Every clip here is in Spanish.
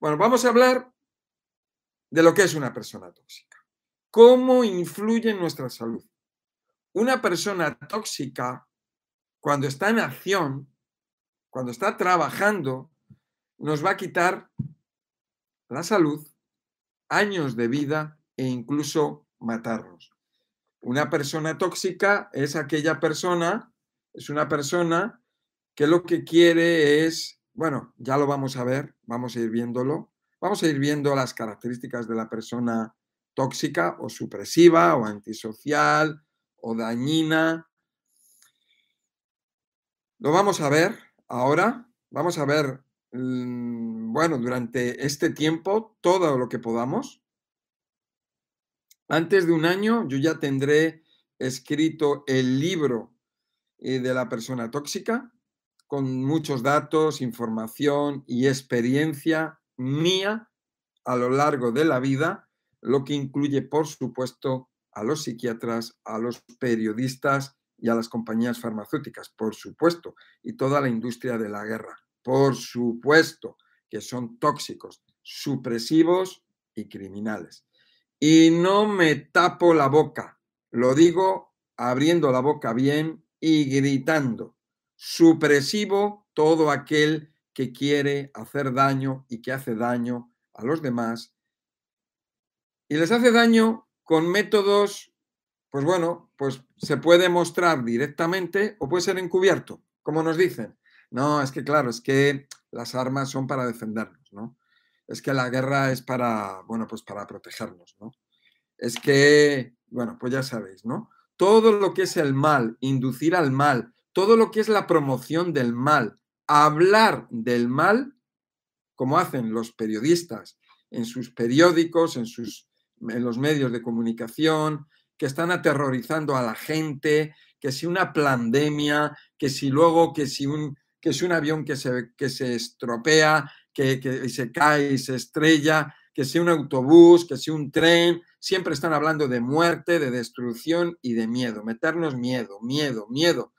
Bueno, vamos a hablar de lo que es una persona tóxica. ¿Cómo influye en nuestra salud? Una persona tóxica, cuando está en acción, cuando está trabajando, nos va a quitar la salud, años de vida e incluso matarnos. Una persona tóxica es aquella persona, es una persona que lo que quiere es, bueno, ya lo vamos a ver, vamos a ir viéndolo, vamos a ir viendo las características de la persona tóxica o supresiva o antisocial o dañina. Lo vamos a ver ahora, vamos a ver, mm, bueno, durante este tiempo todo lo que podamos. Antes de un año yo ya tendré escrito el libro eh, de la persona tóxica con muchos datos, información y experiencia mía a lo largo de la vida, lo que incluye, por supuesto, a los psiquiatras, a los periodistas y a las compañías farmacéuticas, por supuesto, y toda la industria de la guerra, por supuesto, que son tóxicos, supresivos y criminales. Y no me tapo la boca, lo digo abriendo la boca bien y gritando. Supresivo todo aquel que quiere hacer daño y que hace daño a los demás. Y les hace daño con métodos, pues bueno, pues se puede mostrar directamente o puede ser encubierto, como nos dicen. No, es que claro, es que las armas son para defendernos, ¿no? es que la guerra es para, bueno, pues para protegernos, ¿no? Es que, bueno, pues ya sabéis, ¿no? Todo lo que es el mal, inducir al mal, todo lo que es la promoción del mal, hablar del mal, como hacen los periodistas en sus periódicos, en, sus, en los medios de comunicación, que están aterrorizando a la gente, que si una pandemia, que si luego, que si un, que si un avión que se, que se estropea, que, se cae y se estrella, que sea un autobús, que sea un tren, siempre están hablando de muerte, de destrucción y de miedo, meternos miedo, miedo, miedo,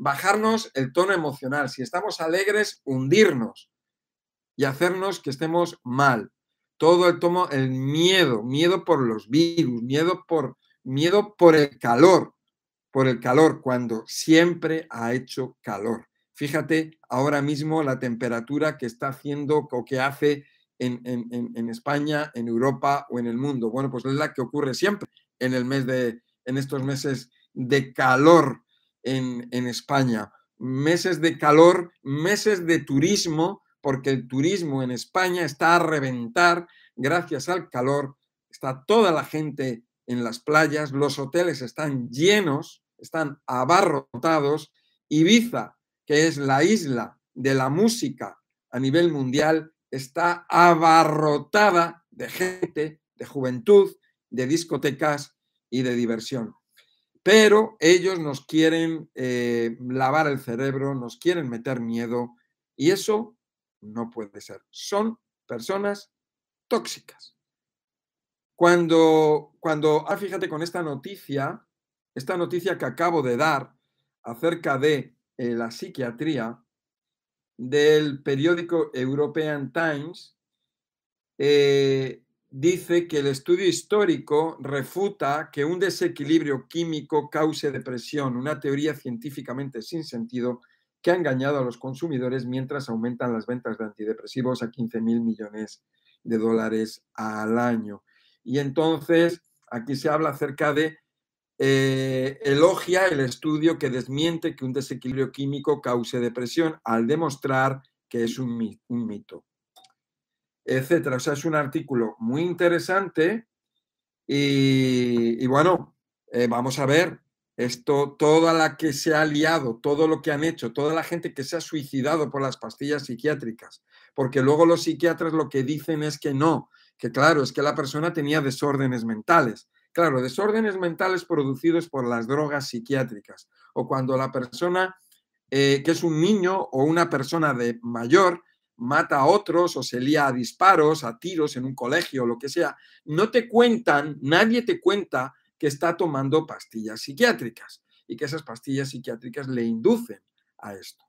bajarnos el tono emocional, si estamos alegres, hundirnos y hacernos que estemos mal. Todo el tomo, el miedo, miedo por los virus, miedo por, miedo por el calor, por el calor, cuando siempre ha hecho calor. Fíjate ahora mismo la temperatura que está haciendo o que hace en, España, en Europa o en el mundo. Bueno, pues es la que ocurre siempre en el mes de, en estos meses de calor en, España. Meses de calor, meses de turismo, porque el turismo en España está a reventar gracias al calor. Está toda la gente en las playas, los hoteles están llenos, están abarrotados. Ibiza que es la isla de la música a nivel mundial, está abarrotada de gente, de juventud, de discotecas y de diversión. Pero ellos nos quieren eh, lavar el cerebro, nos quieren meter miedo y eso no puede ser. Son personas tóxicas. Cuando, cuando, ah, fíjate con esta noticia, esta noticia que acabo de dar acerca de eh, la psiquiatría del periódico European Times eh, dice que el estudio histórico refuta que un desequilibrio químico cause depresión, una teoría científicamente sin sentido que ha engañado a los consumidores mientras aumentan las ventas de antidepresivos a 15 mil millones de dólares al año. Y entonces aquí se habla acerca de eh, elogia el estudio que desmiente que un desequilibrio químico cause depresión al demostrar que es un, mito, etcétera. O sea, es un artículo muy interesante y, bueno, eh, vamos a ver esto, toda la que se ha liado, todo lo que han hecho, toda la gente que se ha suicidado por las pastillas psiquiátricas, porque luego los psiquiatras lo que dicen es que no, que claro, es que la persona tenía desórdenes mentales. Claro, desórdenes mentales producidos por las drogas psiquiátricas o cuando la persona eh, que es un niño o una persona de mayor mata a otros o se lía a disparos, a tiros en un colegio lo que sea, no te cuentan, nadie te cuenta que está tomando pastillas psiquiátricas y que esas pastillas psiquiátricas le inducen a esto.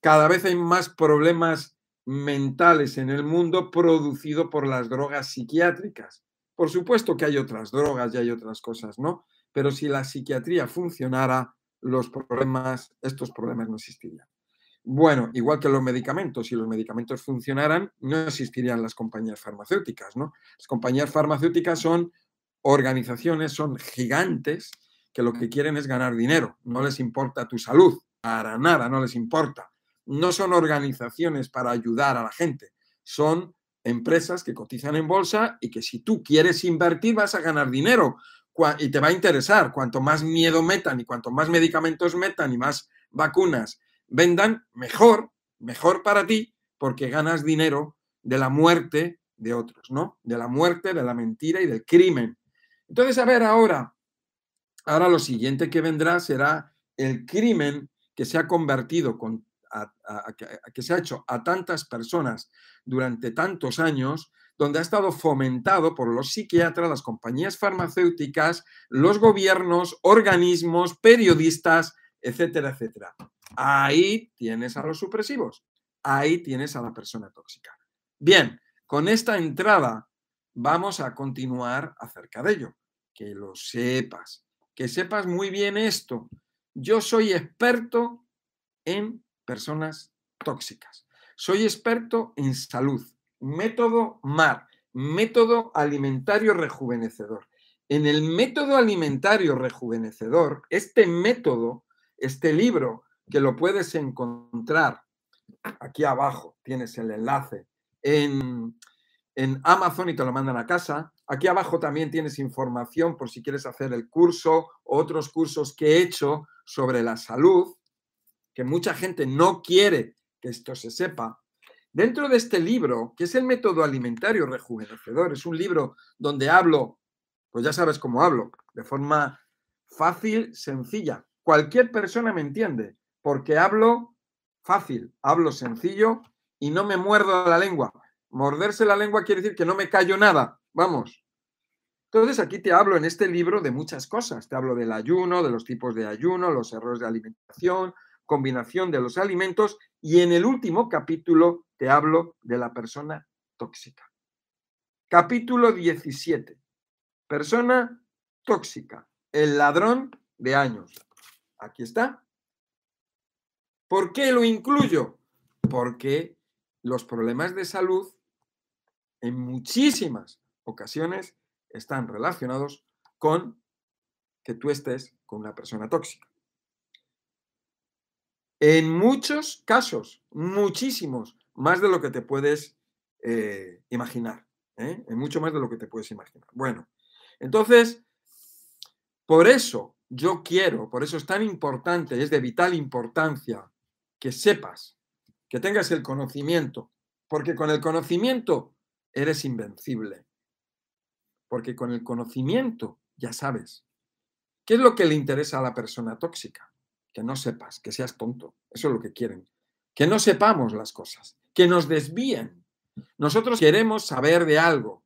Cada vez hay más problemas mentales en el mundo producido por las drogas psiquiátricas. Por supuesto que hay otras drogas y hay otras cosas, ¿no? Pero si la psiquiatría funcionara, los problemas, estos problemas no existirían. Bueno, igual que los medicamentos, si los medicamentos funcionaran, no existirían las compañías farmacéuticas, ¿no? Las compañías farmacéuticas son organizaciones, son gigantes que lo que quieren es ganar dinero, no les importa tu salud, para nada, no les importa. No son organizaciones para ayudar a la gente, son empresas que cotizan en bolsa y que si tú quieres invertir vas a ganar dinero y te va a interesar. Cuanto más miedo metan y cuanto más medicamentos metan y más vacunas vendan, mejor, mejor para ti, porque ganas dinero de la muerte de otros, ¿no? De la muerte, de la mentira y del crimen. Entonces, a ver, ahora, ahora lo siguiente que vendrá será el crimen que se ha convertido con que se ha hecho a tantas personas durante tantos años, donde ha estado fomentado por los psiquiatras, las compañías farmacéuticas, los gobiernos, organismos, periodistas, etcétera, etcétera. Ahí tienes a los supresivos, ahí tienes a la persona tóxica. Bien, con esta entrada vamos a continuar acerca de ello, que lo sepas, que sepas muy bien esto. Yo soy experto en personas tóxicas. Soy experto en salud. Método MAR, método alimentario rejuvenecedor. En el método alimentario rejuvenecedor, este método, este libro, que lo puedes encontrar aquí abajo, tienes el enlace, en, en Amazon y te lo mandan a casa. Aquí abajo también tienes información por si quieres hacer el curso, otros cursos que he hecho sobre la salud que mucha gente no quiere que esto se sepa, dentro de este libro, que es el método alimentario rejuvenecedor, es un libro donde hablo, pues ya sabes cómo hablo, de forma fácil, sencilla. Cualquier persona me entiende, porque hablo fácil, hablo sencillo y no me muerdo la lengua. Morderse la lengua quiere decir que no me callo nada. Vamos. Entonces aquí te hablo en este libro de muchas cosas. Te hablo del ayuno, de los tipos de ayuno, los errores de alimentación, combinación de los alimentos y en el último capítulo te hablo de la persona tóxica. Capítulo 17. Persona tóxica, el ladrón de años. Aquí está. ¿Por qué lo incluyo? Porque los problemas de salud en muchísimas ocasiones están relacionados con que tú estés con una persona tóxica. En muchos casos, muchísimos, más de lo que te puedes eh, imaginar. ¿eh? En mucho más de lo que te puedes imaginar. Bueno, entonces, por eso yo quiero, por eso es tan importante, es de vital importancia que sepas, que tengas el conocimiento, porque con el conocimiento eres invencible. Porque con el conocimiento ya sabes qué es lo que le interesa a la persona tóxica que no sepas, que seas tonto. Eso es lo que quieren. Que no sepamos las cosas, que nos desvíen. Nosotros queremos saber de algo,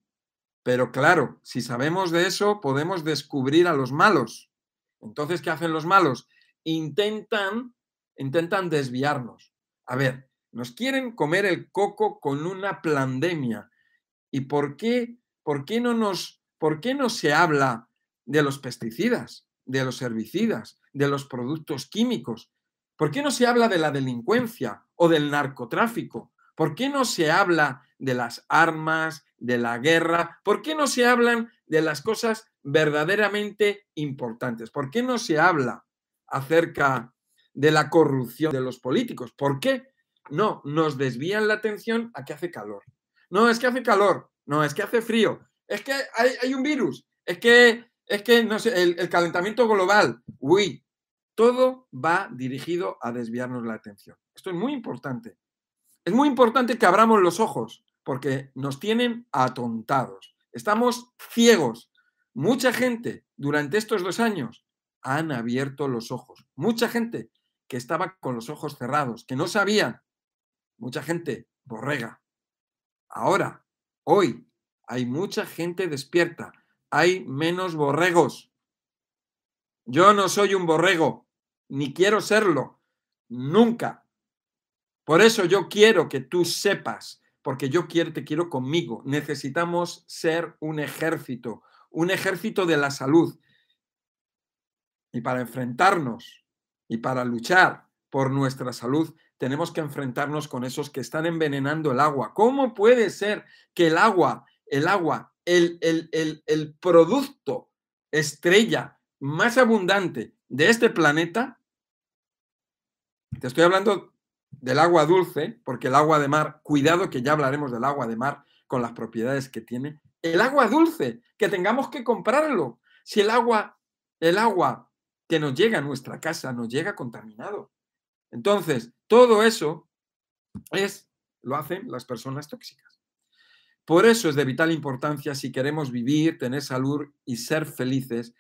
pero claro, si sabemos de eso, podemos descubrir a los malos. Entonces, ¿qué hacen los malos? Intentan, intentan desviarnos. A ver, nos quieren comer el coco con una pandemia. ¿Y por qué, por qué no nos, por qué no se habla de los pesticidas, de los herbicidas, de los productos químicos? ¿Por qué no se habla de la delincuencia o del narcotráfico? ¿Por qué no se habla de las armas, de la guerra? ¿Por qué no se hablan de las cosas verdaderamente importantes? ¿Por qué no se habla acerca de la corrupción de los políticos? ¿Por qué? No, nos desvían la atención a que hace calor. No, es que hace calor. No, es que hace frío. Es que hay, un virus. Es que, es que no sé, el, el calentamiento global. Uy, todo va dirigido a desviarnos la atención. Esto es muy importante. Es muy importante que abramos los ojos porque nos tienen atontados. Estamos ciegos. Mucha gente durante estos dos años han abierto los ojos. Mucha gente que estaba con los ojos cerrados, que no sabía. Mucha gente borrega. Ahora, hoy, hay mucha gente despierta. Hay menos borregos. Yo no soy un borrego ni quiero serlo, nunca. Por eso yo quiero que tú sepas, porque yo quiero, te quiero conmigo. Necesitamos ser un ejército, un ejército de la salud. Y para enfrentarnos y para luchar por nuestra salud, tenemos que enfrentarnos con esos que están envenenando el agua. ¿Cómo puede ser que el agua, el agua, el, el, el producto estrella más abundante de este planeta, te estoy hablando del agua dulce, porque el agua de mar, cuidado que ya hablaremos del agua de mar con las propiedades que tiene, el agua dulce, que tengamos que comprarlo. Si el agua, el agua que nos llega a nuestra casa nos llega contaminado. Entonces, todo eso es, lo hacen las personas tóxicas. Por eso es de vital importancia si queremos vivir, tener salud y ser felices,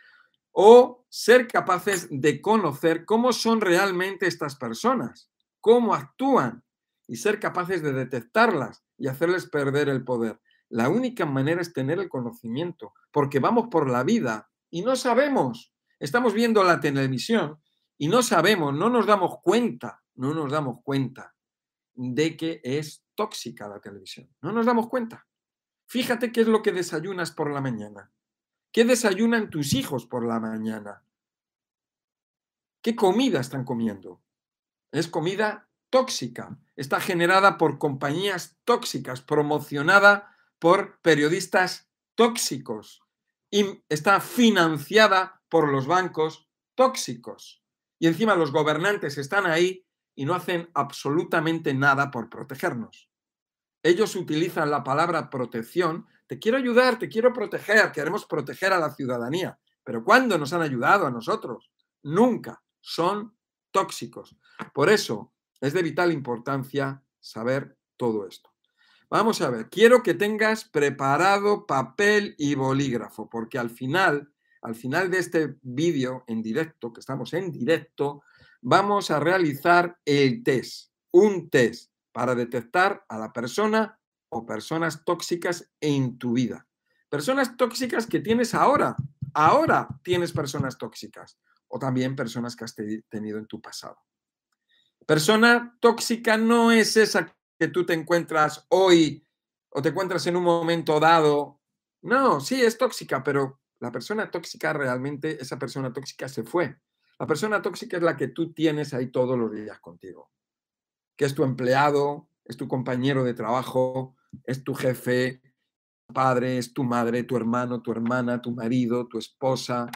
o ser capaces de conocer cómo son realmente estas personas, cómo actúan y ser capaces de detectarlas y hacerles perder el poder. La única manera es tener el conocimiento, porque vamos por la vida y no sabemos. Estamos viendo la televisión y no sabemos, no nos damos cuenta, no nos damos cuenta de que es tóxica la televisión. No nos damos cuenta. Fíjate qué es lo que desayunas por la mañana. ¿Qué desayunan tus hijos por la mañana? ¿Qué comida están comiendo? Es comida tóxica. Está generada por compañías tóxicas, promocionada por periodistas tóxicos y está financiada por los bancos tóxicos. Y encima los gobernantes están ahí y no hacen absolutamente nada por protegernos. Ellos utilizan la palabra protección. Te quiero ayudar, te quiero proteger, queremos proteger a la ciudadanía. Pero ¿cuándo nos han ayudado a nosotros? Nunca. Son tóxicos. Por eso es de vital importancia saber todo esto. Vamos a ver, quiero que tengas preparado papel y bolígrafo, porque al final al final de este vídeo en directo, que estamos en directo, vamos a realizar el test, un test para detectar a la persona o personas tóxicas en tu vida. Personas tóxicas que tienes ahora. Ahora tienes personas tóxicas o también personas que has tenido en tu pasado. Persona tóxica no es esa que tú te encuentras hoy o te encuentras en un momento dado. No, sí es tóxica, pero la persona tóxica realmente, esa persona tóxica se fue. La persona tóxica es la que tú tienes ahí todos los días contigo, que es tu empleado, es tu compañero de trabajo, es tu jefe, tu padre, es tu madre, tu hermano, tu hermana, tu marido, tu esposa.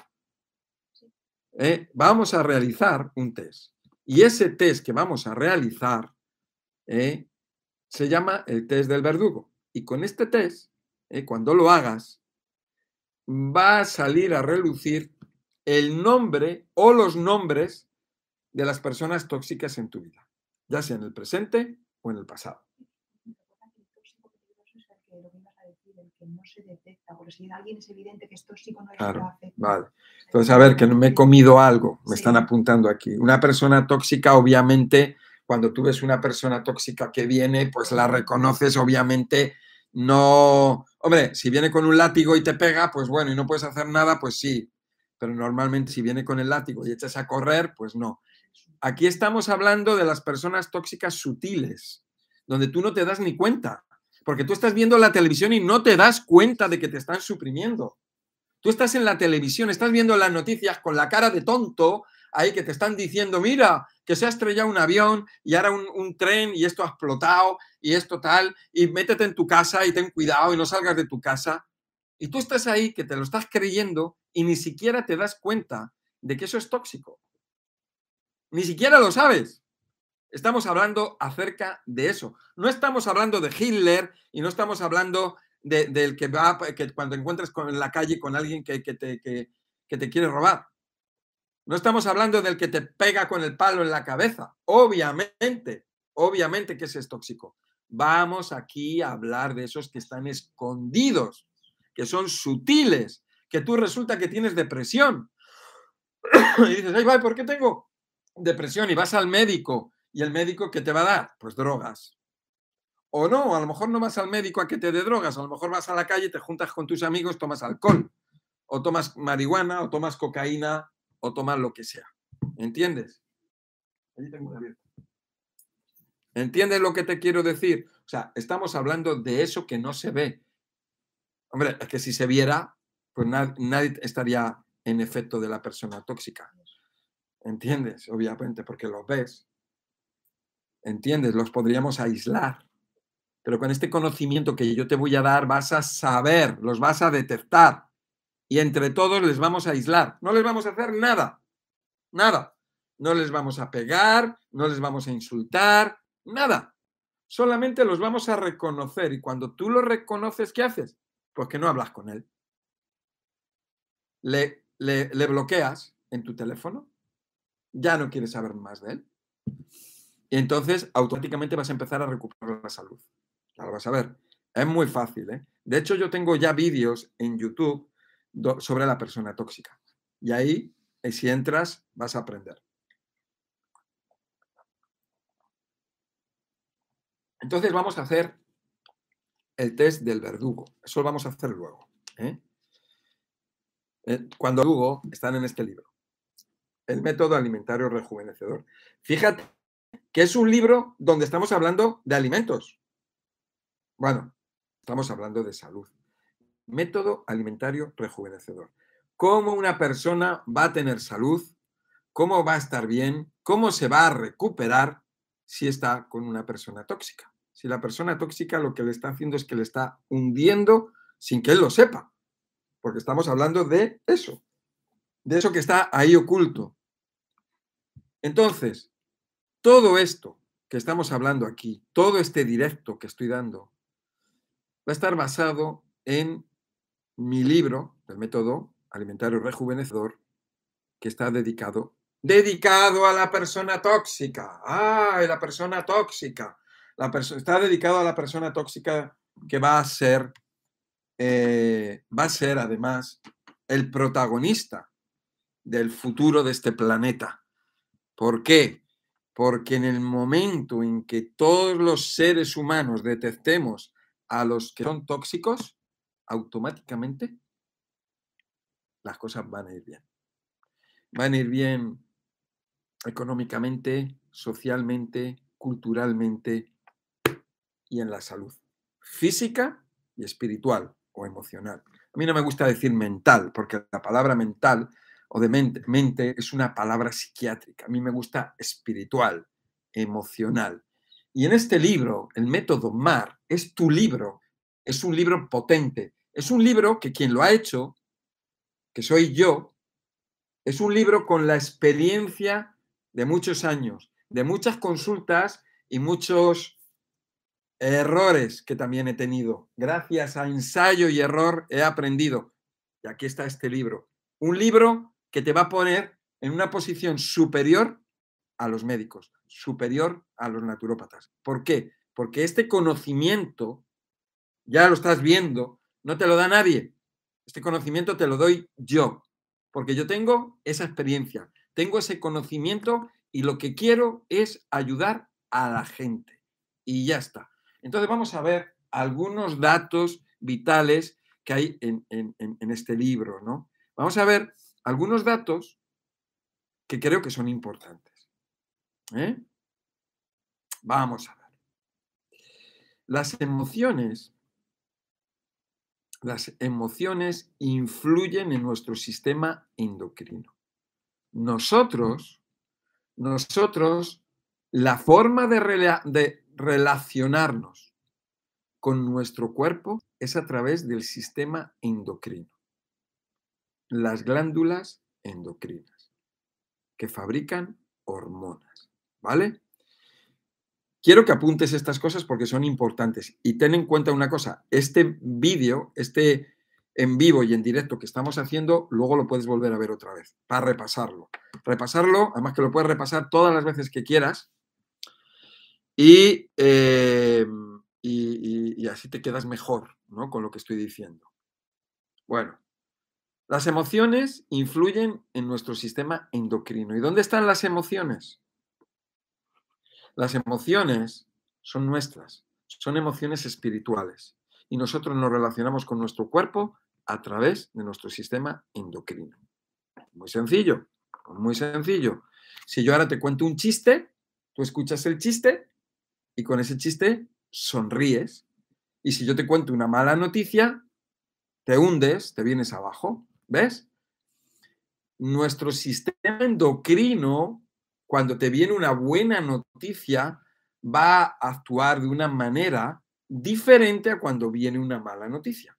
¿Eh? Vamos a realizar un test. Y ese test que vamos a realizar ¿eh? se llama el test del verdugo. Y con este test, ¿eh? cuando lo hagas, va a salir a relucir el nombre o los nombres de las personas tóxicas en tu vida, ya sea en el presente o en el pasado. Claro, vale. Entonces, a ver, que no me he comido algo, me están apuntando aquí. Una persona tóxica, obviamente, cuando tú ves una persona tóxica que viene, pues la reconoces, obviamente, no, hombre, si viene con un látigo y te pega, pues bueno, y no puedes hacer nada, pues sí. Pero normalmente si viene con el látigo y echas a correr, pues no. Aquí estamos hablando de las personas tóxicas sutiles, donde tú no te das ni cuenta, porque tú estás viendo la televisión y no te das cuenta de que te están suprimiendo. Tú estás en la televisión, estás viendo las noticias con la cara de tonto, ahí que te están diciendo, mira, que se ha estrellado un avión y ahora un, tren y esto ha explotado y esto tal, y métete en tu casa y ten cuidado y no salgas de tu casa. Y tú estás ahí que te lo estás creyendo y ni siquiera te das cuenta de que eso es tóxico. Ni siquiera lo sabes. Estamos hablando acerca de eso. No estamos hablando de Hitler y no estamos hablando del que va, que cuando encuentres en la calle con alguien que, te, que te quiere robar. No estamos hablando del que te pega con el palo en la cabeza. Obviamente, obviamente que ese es tóxico. Vamos aquí a hablar de esos que están escondidos, que son sutiles, que tú resulta que tienes depresión. y dices, ay, ¿por qué tengo depresión? Y vas al médico. ¿Y el médico qué te va a dar? Pues drogas. O no, a lo mejor no vas al médico a que te dé drogas, a lo mejor vas a la calle, te juntas con tus amigos, tomas alcohol, o tomas marihuana, o tomas cocaína, o tomar lo que sea. ¿Entiendes? Allí tengo ¿Entiendes lo que te quiero decir? O sea, estamos hablando de eso que no se ve. Hombre, es que si se viera, pues nadie estaría en efecto de la persona tóxica. ¿Entiendes? Obviamente, porque los ves. ¿Entiendes? Los podríamos aislar. Pero con este conocimiento que yo te voy a dar, vas a saber, los vas a detectar. Y entre todos les vamos a aislar. No les vamos a hacer nada. Nada. No les vamos a pegar, no les vamos a insultar, nada. Solamente los vamos a reconocer. Y cuando tú los reconoces, ¿qué haces? Pues que no hablas con él. Le, le, le bloqueas en tu teléfono. Ya no quieres saber más de él. Y entonces automáticamente vas a empezar a recuperar la salud. Ya lo vas a ver. Es muy fácil. ¿eh? De hecho, yo tengo ya vídeos en YouTube sobre la persona tóxica. Y ahí, eh, si entras, vas a aprender. Entonces vamos a hacer el test del verdugo. Eso lo vamos a hacer luego. ¿eh? Eh, cuando verdugo están en este libro. El método alimentario rejuvenecedor. Fíjate que es un libro donde estamos hablando de alimentos. Bueno, estamos hablando de salud. Método alimentario rejuvenecedor. ¿Cómo una persona va a tener salud? ¿Cómo va a estar bien? ¿Cómo se va a recuperar si está con una persona tóxica? Si la persona tóxica lo que le está haciendo es que le está hundiendo sin que él lo sepa. Porque estamos hablando de eso, de eso que está ahí oculto. Entonces, todo esto que estamos hablando aquí, todo este directo que estoy dando, va a estar basado en mi libro, el método alimentario rejuvenecedor, que está dedicado, dedicado a la persona tóxica. ¡Ay, la persona tóxica! La está dedicado a la persona tóxica que va a ser, eh, va a ser además el protagonista del futuro de este planeta. ¿Por qué? Porque en el momento en que todos los seres humanos detectemos a los que son tóxicos, automáticamente las cosas van a ir bien. Van a ir bien económicamente, socialmente, culturalmente y en la salud física y espiritual o emocional. A mí no me gusta decir mental, porque la palabra mental o de mente, mente es una palabra psiquiátrica. A mí me gusta espiritual, emocional. Y en este libro, el método MAR, es tu libro, es un libro potente, es un libro que quien lo ha hecho, que soy yo, es un libro con la experiencia de muchos años, de muchas consultas y muchos errores que también he tenido. Gracias a ensayo y error he aprendido. Y aquí está este libro. Un libro que te va a poner en una posición superior a los médicos, superior a los naturópatas. ¿Por qué? Porque este conocimiento, ya lo estás viendo, no te lo da nadie. Este conocimiento te lo doy yo, porque yo tengo esa experiencia, tengo ese conocimiento y lo que quiero es ayudar a la gente. Y ya está. Entonces vamos a ver algunos datos vitales que hay en, este libro, ¿no? Vamos a ver algunos datos que creo que son importantes. ¿eh? Vamos a ver. Las emociones, las emociones influyen en nuestro sistema endocrino. Nosotros, nosotros, la forma de, de relacionarnos con nuestro cuerpo es a través del sistema endocrino, las glándulas endocrinas, que fabrican hormonas, ¿vale? Quiero que apuntes estas cosas porque son importantes y ten en cuenta una cosa, este vídeo, este en vivo y en directo que estamos haciendo, luego lo puedes volver a ver otra vez, para repasarlo. Repasarlo, además que lo puedes repasar todas las veces que quieras, Em, y, así te quedas mejor ¿no? con lo que estoy diciendo. Bueno, las emociones influyen en nuestro sistema endocrino. ¿Y dónde están las emociones? Las emociones son nuestras, son emociones espirituales. Y nosotros nos relacionamos con nuestro cuerpo a través de nuestro sistema endocrino. Muy sencillo, muy sencillo. Si yo ahora te cuento un chiste, tú escuchas el chiste y con ese chiste sonríes. Y si yo te cuento una mala noticia, te hundes, te vienes abajo. ¿Ves? Nuestro sistema endocrino, cuando te viene una buena noticia, va a actuar de una manera diferente a cuando viene una mala noticia.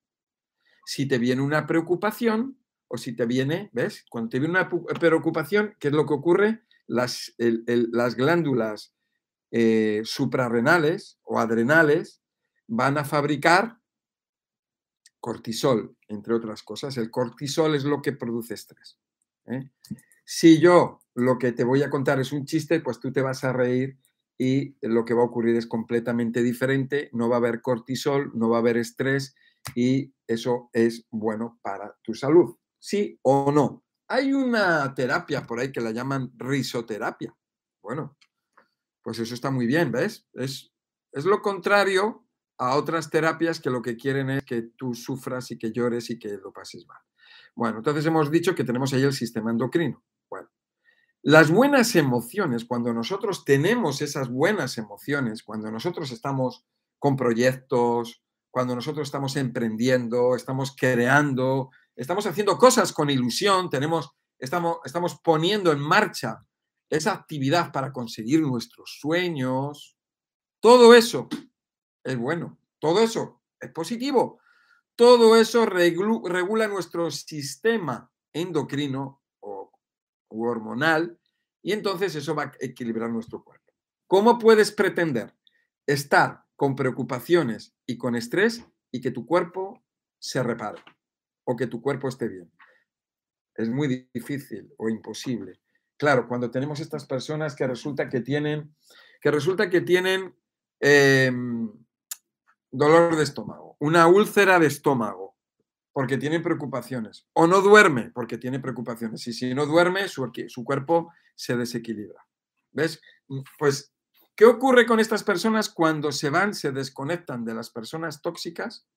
Si te viene una preocupación o si te viene, ¿ves? Cuando te viene una preocupación, ¿qué es lo que ocurre? Las, las glándulas eh, suprarrenales o adrenales van a fabricar cortisol, entre otras cosas. El cortisol es lo que produce estrés. ¿eh? Si yo lo que te voy a contar es un chiste, pues tú te vas a reír y lo que va a ocurrir es completamente diferente. No va a haber cortisol, no va a haber estrés y eso es bueno para tu salud. ¿Sí o no? Hay una terapia por ahí que la llaman risoterapia. Bueno, pues eso está muy bien, ¿ves? Es, es lo contrario a otras terapias que lo que quieren es que tú sufras y que llores y que lo pases mal. Bueno, entonces hemos dicho que tenemos ahí el sistema endocrino. Bueno, las buenas emociones, cuando nosotros tenemos esas buenas emociones, cuando nosotros estamos con proyectos, cuando nosotros estamos emprendiendo, estamos creando, estamos haciendo cosas con ilusión, tenemos, estamos, estamos poniendo en marcha esa actividad para conseguir nuestros sueños, todo eso es bueno. Todo eso es positivo. Todo eso regula nuestro sistema endocrino o hormonal y entonces eso va a equilibrar nuestro cuerpo. ¿Cómo puedes pretender estar con preocupaciones y con estrés y que tu cuerpo se repare o que tu cuerpo esté bien? Es muy difícil o imposible. Claro, cuando tenemos estas personas que resulta que tienen, que resulta que tienen em, dolor de estómago, una úlcera de estómago, porque tiene preocupaciones, o no duerme porque tiene preocupaciones, y si no duerme, su, su cuerpo se desequilibra. ¿Ves? Mm, pues, ¿qué ocurre con estas personas cuando se van, se desconectan de las personas tóxicas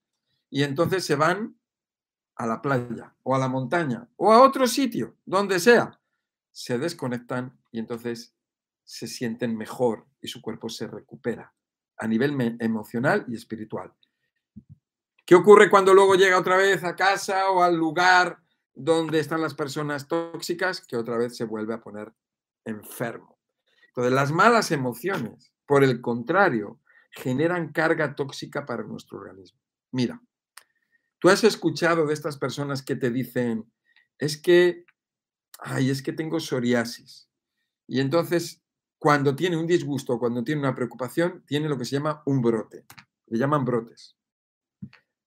y entonces se van a la playa o a la montaña o a otro sitio, donde sea? Se desconectan y entonces se sienten mejor y su cuerpo se recupera a nivel emocional y espiritual. ¿Qué ocurre cuando luego llega otra vez a casa o al lugar donde están las personas tóxicas? Que otra vez se vuelve a poner enfermo. Entonces, las malas emociones, por el contrario, generan carga tóxica para nuestro organismo. Mira, tú has escuchado de estas personas que te dicen, es que, ay, es que tengo psoriasis. Y entonces cuando tiene un disgusto, cuando tiene una preocupación, tiene lo que se llama un brote. Le llaman brotes.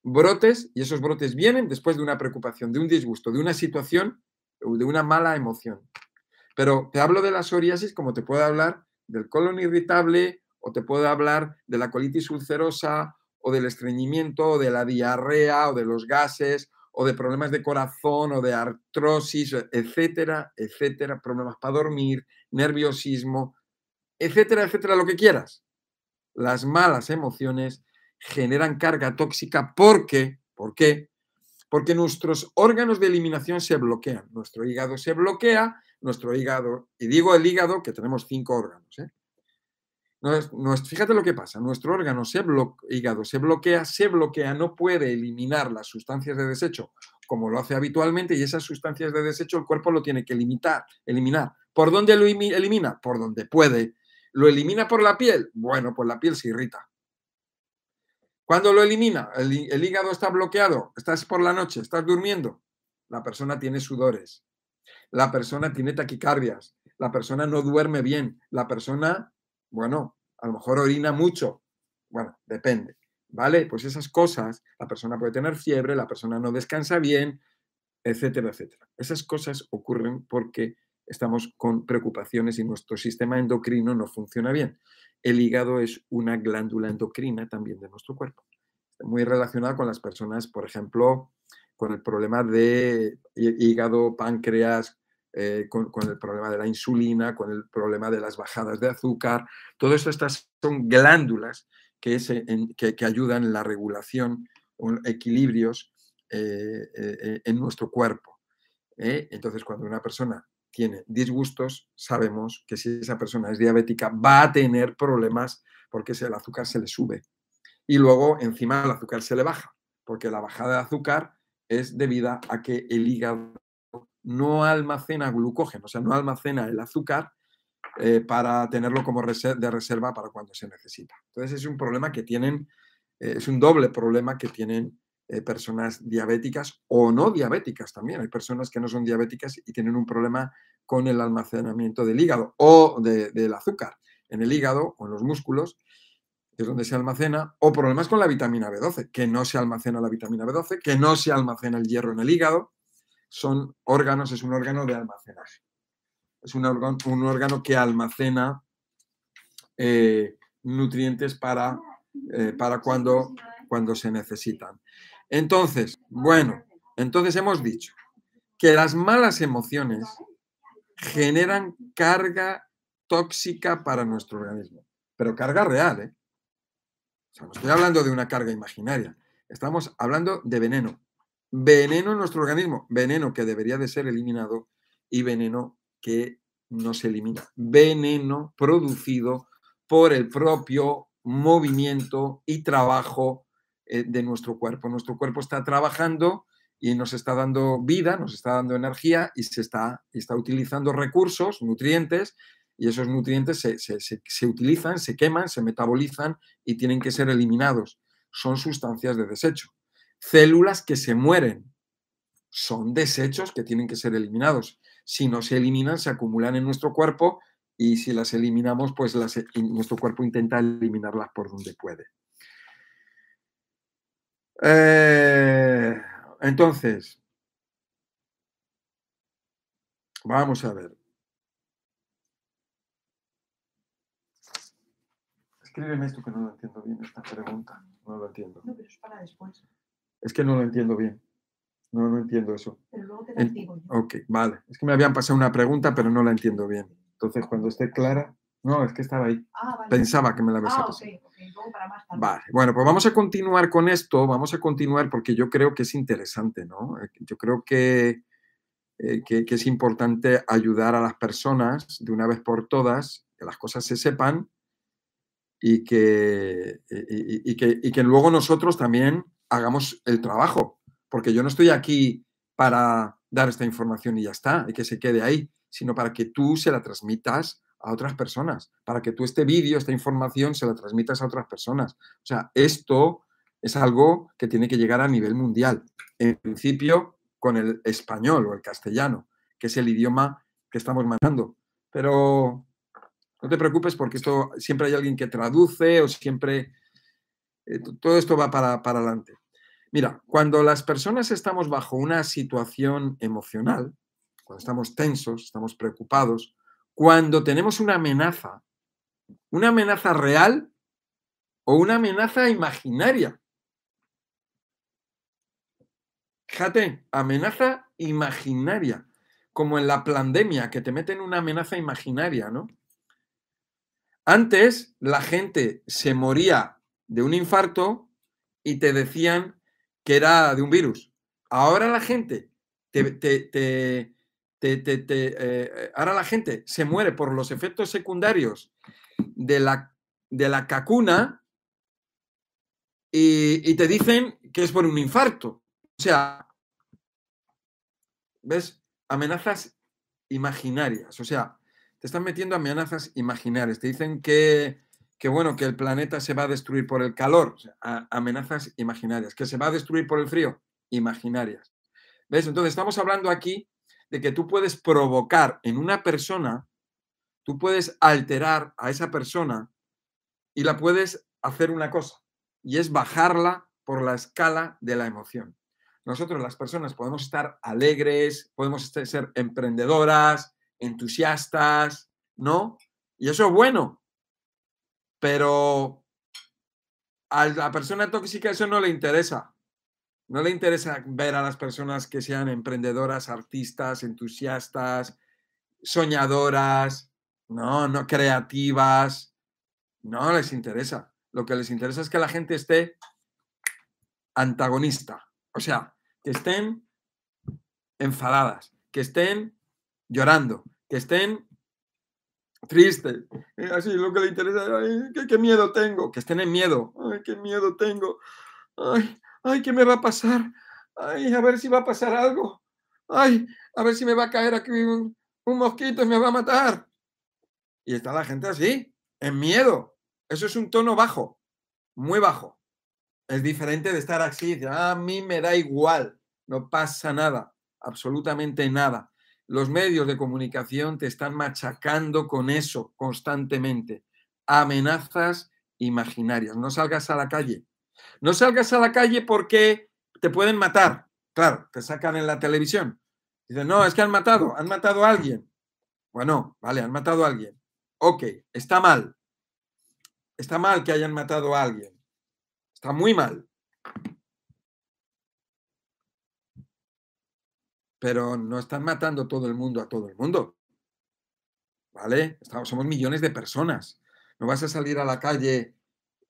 Brotes, y esos brotes vienen después de una preocupación, de un disgusto, de una situación, de una mala emoción. Pero te hablo de la psoriasis como te puedo hablar del colon irritable o te puedo hablar de la colitis ulcerosa o del estreñimiento o de la diarrea o de los gases o de problemas de corazón o de artrosis, etcétera, etcétera, problemas para dormir, nerviosismo, etcétera, etcétera, lo que quieras. Las malas emociones generan carga tóxica porque, ¿por qué? Porque nuestros órganos de eliminación se bloquean. Nuestro hígado se bloquea, nuestro hígado, y digo el hígado que tenemos cinco órganos. ¿eh? fíjate lo que pasa, nuestro órgano se hígado se bloquea, se bloquea, no puede eliminar las sustancias de desecho como lo hace habitualmente y esas sustancias de desecho el cuerpo lo tiene que limitar, eliminar. ¿Por dónde lo elimina? Por donde puede, ¿Lo elimina por la piel? Bueno, pues la piel se irrita. ¿Cuándo lo elimina? El, hígado está bloqueado, estás por la noche, estás durmiendo. La persona tiene sudores, la persona tiene taquicardias, la persona no duerme bien, la persona, bueno, a lo mejor orina mucho. Bueno, depende. ¿Vale? Pues esas cosas, la persona puede tener fiebre, la persona no descansa bien, etcétera, etcétera. Esas cosas ocurren porque estamos con preocupaciones y nuestro sistema endocrino no funciona bien. El hígado es una glándula endocrina también de nuestro cuerpo. Muy relacionada con las personas, por ejemplo, con el problema de hígado, páncreas, eh, con, el problema de la insulina, con el problema de las bajadas de azúcar. Todo esto estas son glándulas que, ayudan en la regulación, equilibrios eh, eh, en nuestro cuerpo. Entonces, cuando una persona tiene disgustos, sabemos que si esa persona es diabética va a tener problemas porque el azúcar se le sube. Y luego encima el azúcar se le baja, porque la bajada de azúcar es debida a que el hígado no almacena glucógeno, o sea, no almacena el azúcar eh, para tenerlo como de reserva para cuando se necesita. Entonces es un problema que tienen, eh, es un doble problema que tienen eh, personas diabéticas o no diabéticas también. Hay personas que no son diabéticas y tienen un problema con el almacenamiento del hígado o del azúcar en el hígado o en los músculos, que es donde se almacena, o problemas con la vitamina B12, que no se almacena la vitamina B12, que no se almacena el hierro en el hígado. Son órganos, es un órgano de almacenaje es un órgano, un órgano que almacena eh, nutrientes para, eh, para cuando, cuando se necesitan. Entonces, bueno, entonces hemos dicho que las malas emociones generan carga tóxica para nuestro organismo, pero carga real, ¿eh? O sea, no estoy hablando de una carga imaginaria, estamos hablando de veneno. Veneno en nuestro organismo, veneno que debería de ser eliminado y veneno que no se elimina. Veneno producido por el propio movimiento y trabajo eh, de nuestro cuerpo. Nuestro cuerpo está trabajando y nos está dando vida, nos está dando energía y se está, está utilizando recursos, nutrientes, y esos nutrientes se, se, utilizan, se queman, se metabolizan y tienen que ser eliminados. Son sustancias de desecho. Células que se mueren son desechos que tienen que ser eliminados si no se eliminan, se acumulan en nuestro cuerpo y si las eliminamos, pues nuestro cuerpo intenta eliminarlas por donde puede. Eh, entonces, vamos a ver. Escríbeme esto que no lo entiendo bien, esta pregunta. No lo entiendo. No, pero es para después. Es que no lo entiendo bien. No, no entiendo eso. Pero luego te la digo. Ok, vale. Es que me habían pasado una pregunta, pero no la entiendo bien. Entonces, cuando esté clara. No, es que estaba ahí. Ah, vale. Pensaba que me la habías Ah, para más tarde. Vale, bueno, pues vamos a continuar con esto, vamos a continuar porque yo creo que es interesante, ¿no? Eh, Yo creo que, eh, que, que es importante ayudar a las personas de una vez por todas, que las cosas se sepan y que, y- y- y que, y que luego nosotros también hagamos el trabajo, porque yo no estoy aquí para dar esta información y ya está, y que se quede ahí, sino para que tú se la transmitas a otras personas, para que tú este vídeo, esta información, se la transmitas a otras personas. O sea, esto es algo que tiene que llegar a nivel mundial. En principio, con el español o el castellano, que es el idioma que estamos manejando. Pero no te preocupes porque esto siempre hay alguien que traduce o siempre... eh, todo esto va para, para adelante. Mira, cuando las personas estamos bajo una situación emocional, cuando estamos tensos, estamos preocupados, cuando tenemos una amenaza, una amenaza real o una amenaza imaginaria. Fíjate, amenaza imaginaria, como en la pandemia, que te meten una amenaza imaginaria, ¿no? Antes la gente se moría de un infarto y te decían que era de un virus. Ahora la gente te, te- te- te- te- te, eh, ahora la gente se muere por los efectos secundarios de la, de la cacuna y, y te dicen que es por un infarto. O sea, ¿ves? Amenazas imaginarias. O sea, te están metiendo amenazas imaginarias. Te dicen que, que, bueno, que el planeta se va a destruir por el calor. Amenazas imaginarias. Que se va a destruir por el frío. Imaginarias. ¿Ves? Entonces estamos hablando aquí de que tú puedes provocar en una persona, tú puedes alterar a esa persona y la puedes hacer una cosa, y es bajarla por la escala de la emoción. Nosotros las personas podemos estar alegres, podemos este- ser emprendedoras, entusiastas, ¿no? Y eso es bueno, pero a la persona tóxica eso no le interesa. No le interesa ver a las personas que sean emprendedoras, artistas, entusiastas, soñadoras, no, no creativas. No les interesa. Lo que les interesa es que la gente esté antagonista. O sea, que estén enfadadas, que estén llorando, que estén tristes, eh, así lo que le interesa, ay, ¿qué, miedo tengo, que estén en miedo, ay, qué miedo tengo, ay, ay, ¿qué me va a pasar? Ay, a ver si va a pasar algo, ay, a ver si me va a caer aquí un, mosquito y me va a matar. Y está la gente así, en miedo. Eso es un tono bajo, muy bajo. Es diferente de estar así, a mí me da igual, no pasa nada, absolutamente nada. Los medios de comunicación te están machacando con eso constantemente. Amenazas imaginarias. No salgas a la calle. No salgas a la calle porque te pueden matar. Claro, te sacan en la televisión. Dicen, no, es que han matado, han matado a alguien. Bueno, vale, han matado a alguien. Ok, está mal. Está mal que hayan matado a alguien. Está muy mal. Pero no están matando todo el mundo a todo el mundo. ¿Vale? Estamos, somos millones de personas. No vas a salir a la calle.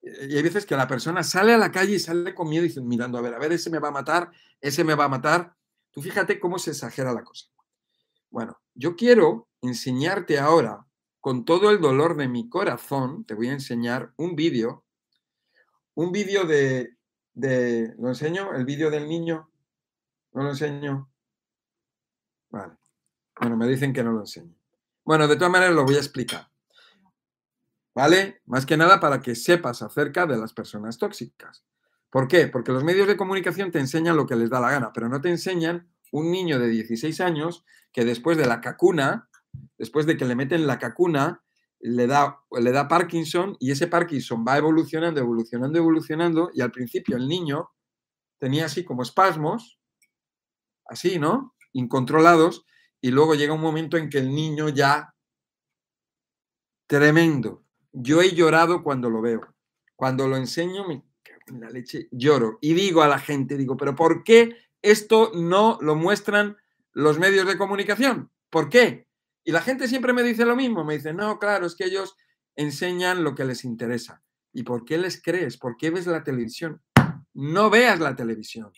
Y hay veces que la persona sale a la calle y sale con miedo y dice, mirando, a ver, a ver, ese me va a matar, ese me va a matar. Tú fíjate cómo se exagera la cosa. Bueno, yo quiero enseñarte ahora, con todo el dolor de mi corazón, te voy a enseñar un vídeo, un vídeo de, de, ¿lo enseño? El vídeo del niño, ¿no lo enseño? Vale. Bueno, me dicen que no lo enseño. Bueno, de todas maneras lo voy a explicar. ¿Vale? Más que nada para que sepas acerca de las personas tóxicas. ¿Por qué? Porque los medios de comunicación te enseñan lo que les da la gana, pero no te enseñan un niño de 16 años que después de la cacuna, después de que le meten la cacuna, le da, le da Parkinson y ese Parkinson va evolucionando, evolucionando, evolucionando y al principio el niño tenía así como espasmos, así, ¿no? Incontrolados y luego llega un momento en que el niño ya tremendo. Yo he llorado cuando lo veo. Cuando lo enseño, me la leche, lloro. Y digo a la gente, digo, pero ¿por qué esto no lo muestran los medios de comunicación? ¿Por qué? Y la gente siempre me dice lo mismo, me dice, no, claro, es que ellos enseñan lo que les interesa. ¿Y por qué les crees? ¿Por qué ves la televisión? No veas la televisión.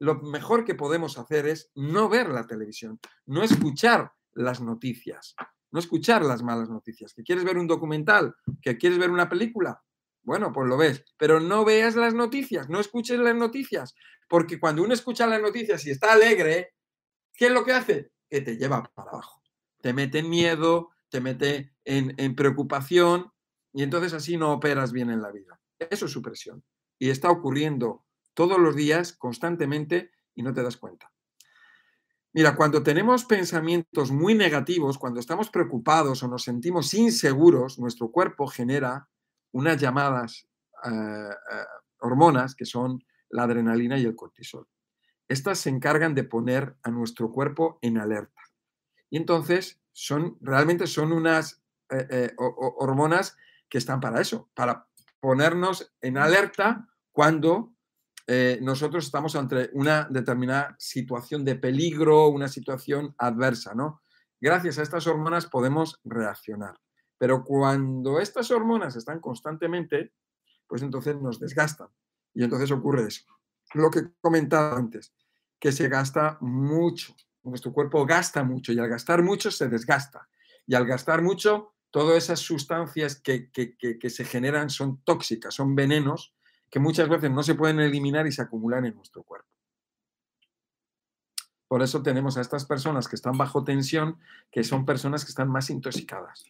Lo mejor que podemos hacer es no ver la televisión, no escuchar las noticias, no escuchar las malas noticias. ¿Que quieres ver un documental? ¿Que quieres ver una película? Bueno, pues lo ves, pero no veas las noticias, no escuches las noticias, porque cuando uno escucha las noticias y está alegre, ¿qué es lo que hace? Que te lleva para abajo, te mete en miedo, te mete en, en preocupación y entonces así no operas bien en la vida. Eso es supresión y está ocurriendo todos los días, constantemente, y no te das cuenta. Mira, cuando tenemos pensamientos muy negativos, cuando estamos preocupados o nos sentimos inseguros, nuestro cuerpo genera unas llamadas eh, eh, hormonas que son la adrenalina y el cortisol. Estas se encargan de poner a nuestro cuerpo en alerta. Y entonces son realmente son unas eh, hormonas que están para eso, para ponernos en alerta cuando eh, nosotros estamos ante una determinada situación de peligro, una situación adversa, ¿no? Gracias a estas hormonas podemos reaccionar. Pero cuando estas hormonas están constantemente, pues entonces nos desgastan. Y entonces ocurre eso. Lo que comentaba antes, que se gasta mucho. Nuestro cuerpo gasta mucho y al gastar mucho se desgasta. Y al gastar mucho, todas esas sustancias que, que- que- que se generan son tóxicas, son venenos que muchas veces no se pueden eliminar y se acumulan en nuestro cuerpo. Por eso tenemos a estas personas que están bajo tensión, que son personas que están más intoxicadas.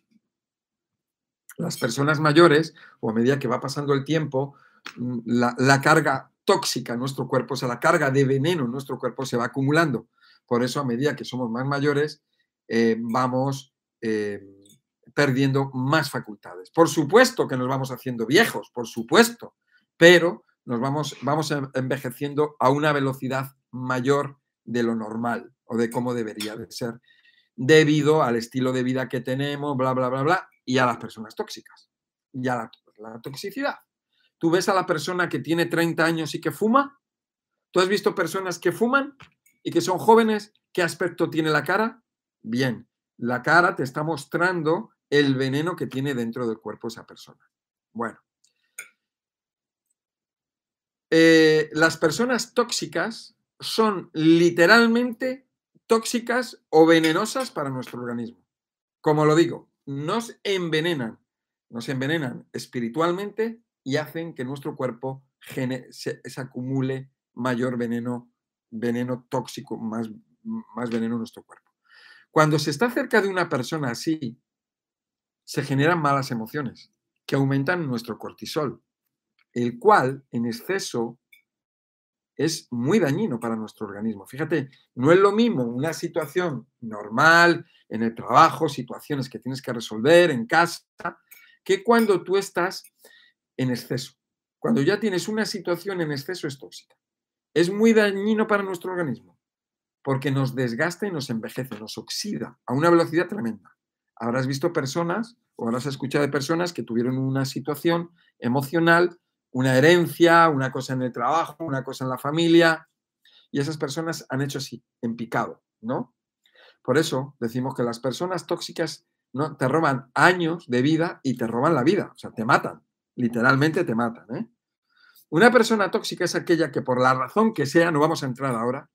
Las personas mayores, o a medida que va pasando el tiempo, mm, la, carga tóxica en nuestro cuerpo, o sea, la carga de veneno en nuestro cuerpo se va acumulando. Por eso, a medida que somos más mayores, eh, vamos eh, perdiendo más facultades. Por supuesto que nos vamos haciendo viejos, por supuesto, pero nos vamos, vamos en- envejeciendo a una velocidad mayor de lo normal o de cómo debería de ser, debido al estilo de vida que tenemos, bla, bla, bla, bla, y a las personas tóxicas, y a la toxicidad. Tú ves a la persona que tiene 30 años y que fuma, tú has visto personas que fuman y que son jóvenes, ¿qué aspecto tiene la cara? Bien, la cara te está mostrando el veneno que tiene dentro del cuerpo esa persona. Bueno. Eh, las personas tóxicas son literalmente tóxicas o venenosas para nuestro organismo. Como lo digo, nos envenenan, nos envenenan espiritualmente y hacen que nuestro cuerpo se, acumule mayor veneno, veneno tóxico, más, más veneno en nuestro cuerpo. Cuando se está cerca de una persona así, se generan malas emociones que aumentan nuestro cortisol, el cual en exceso es muy dañino para nuestro organismo. Fíjate, no es lo mismo una situación normal en el trabajo, situaciones que tienes que resolver en casa, que cuando tú estás en exceso. Cuando ya tienes una situación en exceso es tóxica. Es muy dañino para nuestro organismo porque nos desgasta y nos envejece, nos oxida a una velocidad tremenda. Habrás visto personas o habrás escuchado de personas que tuvieron una situación emocional una herencia, una cosa en el trabajo, una cosa en la familia, y esas personas han hecho así, en picado, ¿no? Por eso decimos que las personas tóxicas ¿no? te roban años de vida y te roban la vida, o sea, te matan, literalmente te matan. ¿eh? Una persona tóxica es aquella que por la razón que sea, no vamos a entrar ahora,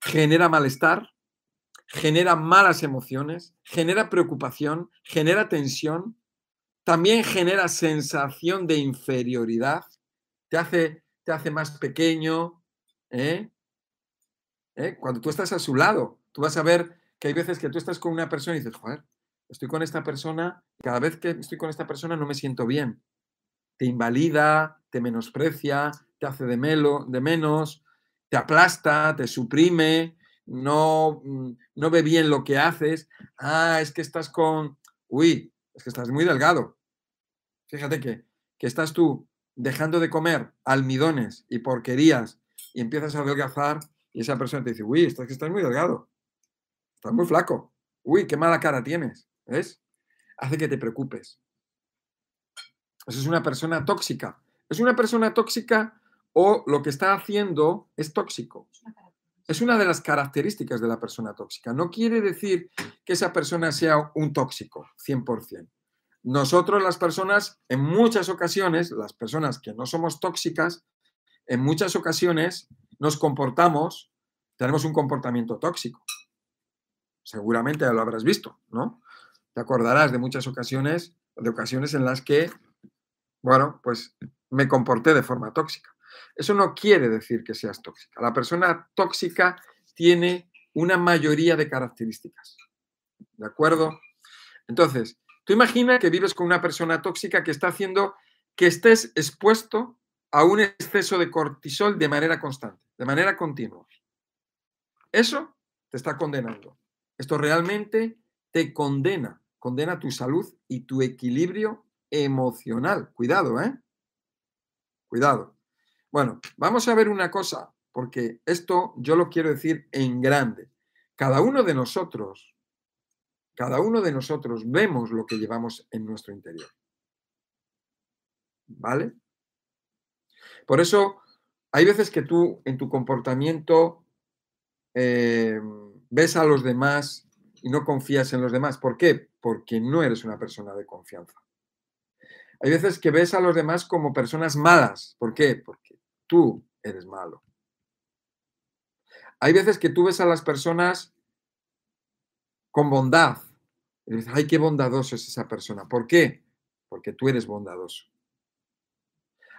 genera malestar, genera malas emociones, genera preocupación, genera tensión, también genera sensación de inferioridad, te hace, te hace más pequeño. ¿eh? ¿Eh? Cuando tú estás a su lado, tú vas a ver que hay veces que tú estás con una persona y dices, joder, estoy con esta persona, cada vez que estoy con esta persona no me siento bien. Te invalida, te menosprecia, te hace de, melo, de menos, te aplasta, te suprime, no, mm, no ve bien lo que haces. Ah, es que estás con, uy, es que estás muy delgado. Fíjate que, estás tú dejando de comer almidones y porquerías y empiezas a adelgazar y esa persona te dice, uy, estás, estás muy delgado, estás muy flaco, uy, qué mala cara tienes, ¿ves? Hace que te preocupes. Eso es una persona tóxica. Es una persona tóxica o lo que está haciendo es tóxico. Es una de las características de la persona tóxica. No quiere decir que esa persona sea un tóxico, 100% nosotros las personas, en muchas ocasiones, las personas que no somos tóxicas, en muchas ocasiones nos comportamos, tenemos un comportamiento tóxico. Seguramente ya lo habrás visto, ¿no? Te acordarás de muchas ocasiones, de ocasiones en las que, bueno, pues me comporté de forma tóxica. Eso no quiere decir que seas tóxica. La persona tóxica tiene una mayoría de características. ¿De acuerdo? Entonces, Tú imagina que vives con una persona tóxica que está haciendo que estés expuesto a un exceso de cortisol de manera constante, de manera continua. Eso te está condenando. Esto realmente te condena, condena tu salud y tu equilibrio emocional. Cuidado, ¿eh? Cuidado. Bueno, vamos a ver una cosa, porque esto yo lo quiero decir en grande. Cada uno de nosotros cada uno de nosotros vemos lo que llevamos en nuestro interior. ¿Vale? Por eso hay veces que tú en tu comportamiento eh, ves a los demás y no confías en los demás. ¿Por qué? Porque no eres una persona de confianza. Hay veces que ves a los demás como personas malas. ¿Por qué? Porque tú eres malo. Hay veces que tú ves a las personas con bondad. Y dices, ay, qué bondadoso es esa persona. ¿Por qué? Porque tú eres bondadoso.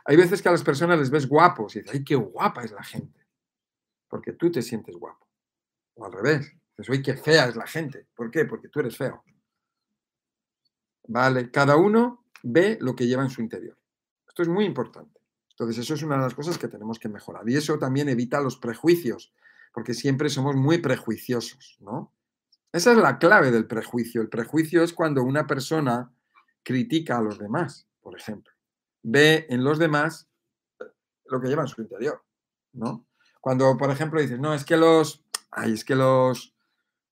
Hay veces que a las personas les ves guapos y dices, ay, qué guapa es la gente. Porque tú te sientes guapo. O al revés. Dices, ay, qué fea es la gente. ¿Por qué? Porque tú eres feo. Vale, cada uno ve lo que lleva en su interior. Esto es muy importante. Entonces, eso es una de las cosas que tenemos que mejorar. Y eso también evita los prejuicios, porque siempre somos muy prejuiciosos, ¿no? Esa es la clave del prejuicio. El prejuicio es cuando una persona critica a los demás, por ejemplo. Ve en los demás lo que lleva en su interior, ¿no? Cuando, por ejemplo, dices, no, es que los, ay, es que los,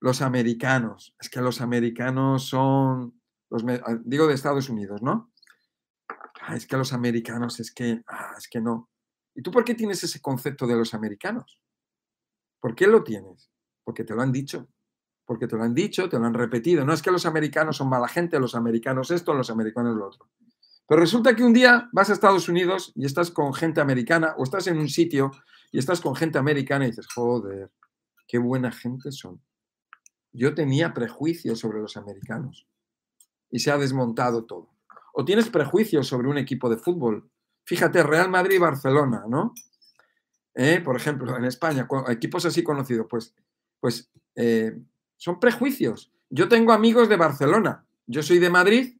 los americanos, es que los americanos son, los, ah, digo de Estados Unidos, ¿no? es que los americanos, es que, ah, es que no. ¿Y tú por qué tienes ese concepto de los americanos? ¿Por qué lo tienes? Porque te lo han dicho porque te lo han dicho, te lo han repetido. No es que los americanos son mala gente, los americanos esto, los americanos lo otro. Pero resulta que un día vas a Estados Unidos y estás con gente americana o estás en un sitio y estás con gente americana y dices, joder, qué buena gente son. Yo tenía prejuicios sobre los americanos y se ha desmontado todo. O tienes prejuicios sobre un equipo de fútbol. Fíjate, Real Madrid y Barcelona, ¿no? Eh, por ejemplo, en España, equipos así conocidos, pues, pues eh, son prejuicios. Yo tengo amigos de Barcelona, yo soy de Madrid,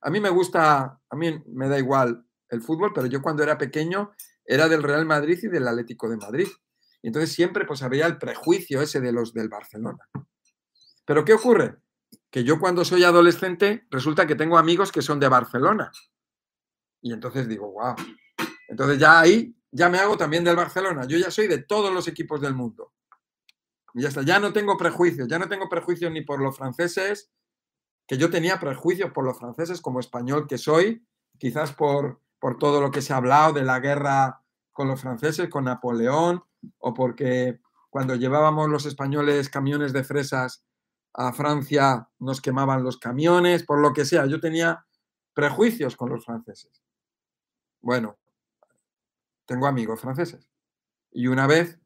a mí me gusta, a mí me da igual el fútbol, pero yo cuando era pequeño era del Real Madrid y del Atlético de Madrid. Y entonces siempre pues había el prejuicio ese de los del Barcelona. Pero ¿qué ocurre? Que yo cuando soy adolescente resulta que tengo amigos que son de Barcelona. Y entonces digo, wow. Entonces ya ahí ya me hago también del Barcelona. Yo ya soy de todos los equipos del mundo. Ya no tengo prejuicios, ya no tengo prejuicios ni por los franceses, que yo tenía prejuicios por los franceses como español que soy, quizás por, por todo lo que se ha hablado de la guerra con los franceses, con Napoleón, o porque cuando llevábamos los españoles camiones de fresas a Francia nos quemaban los camiones, por lo que sea, yo tenía prejuicios con los franceses. Bueno, tengo amigos franceses. Y una vez,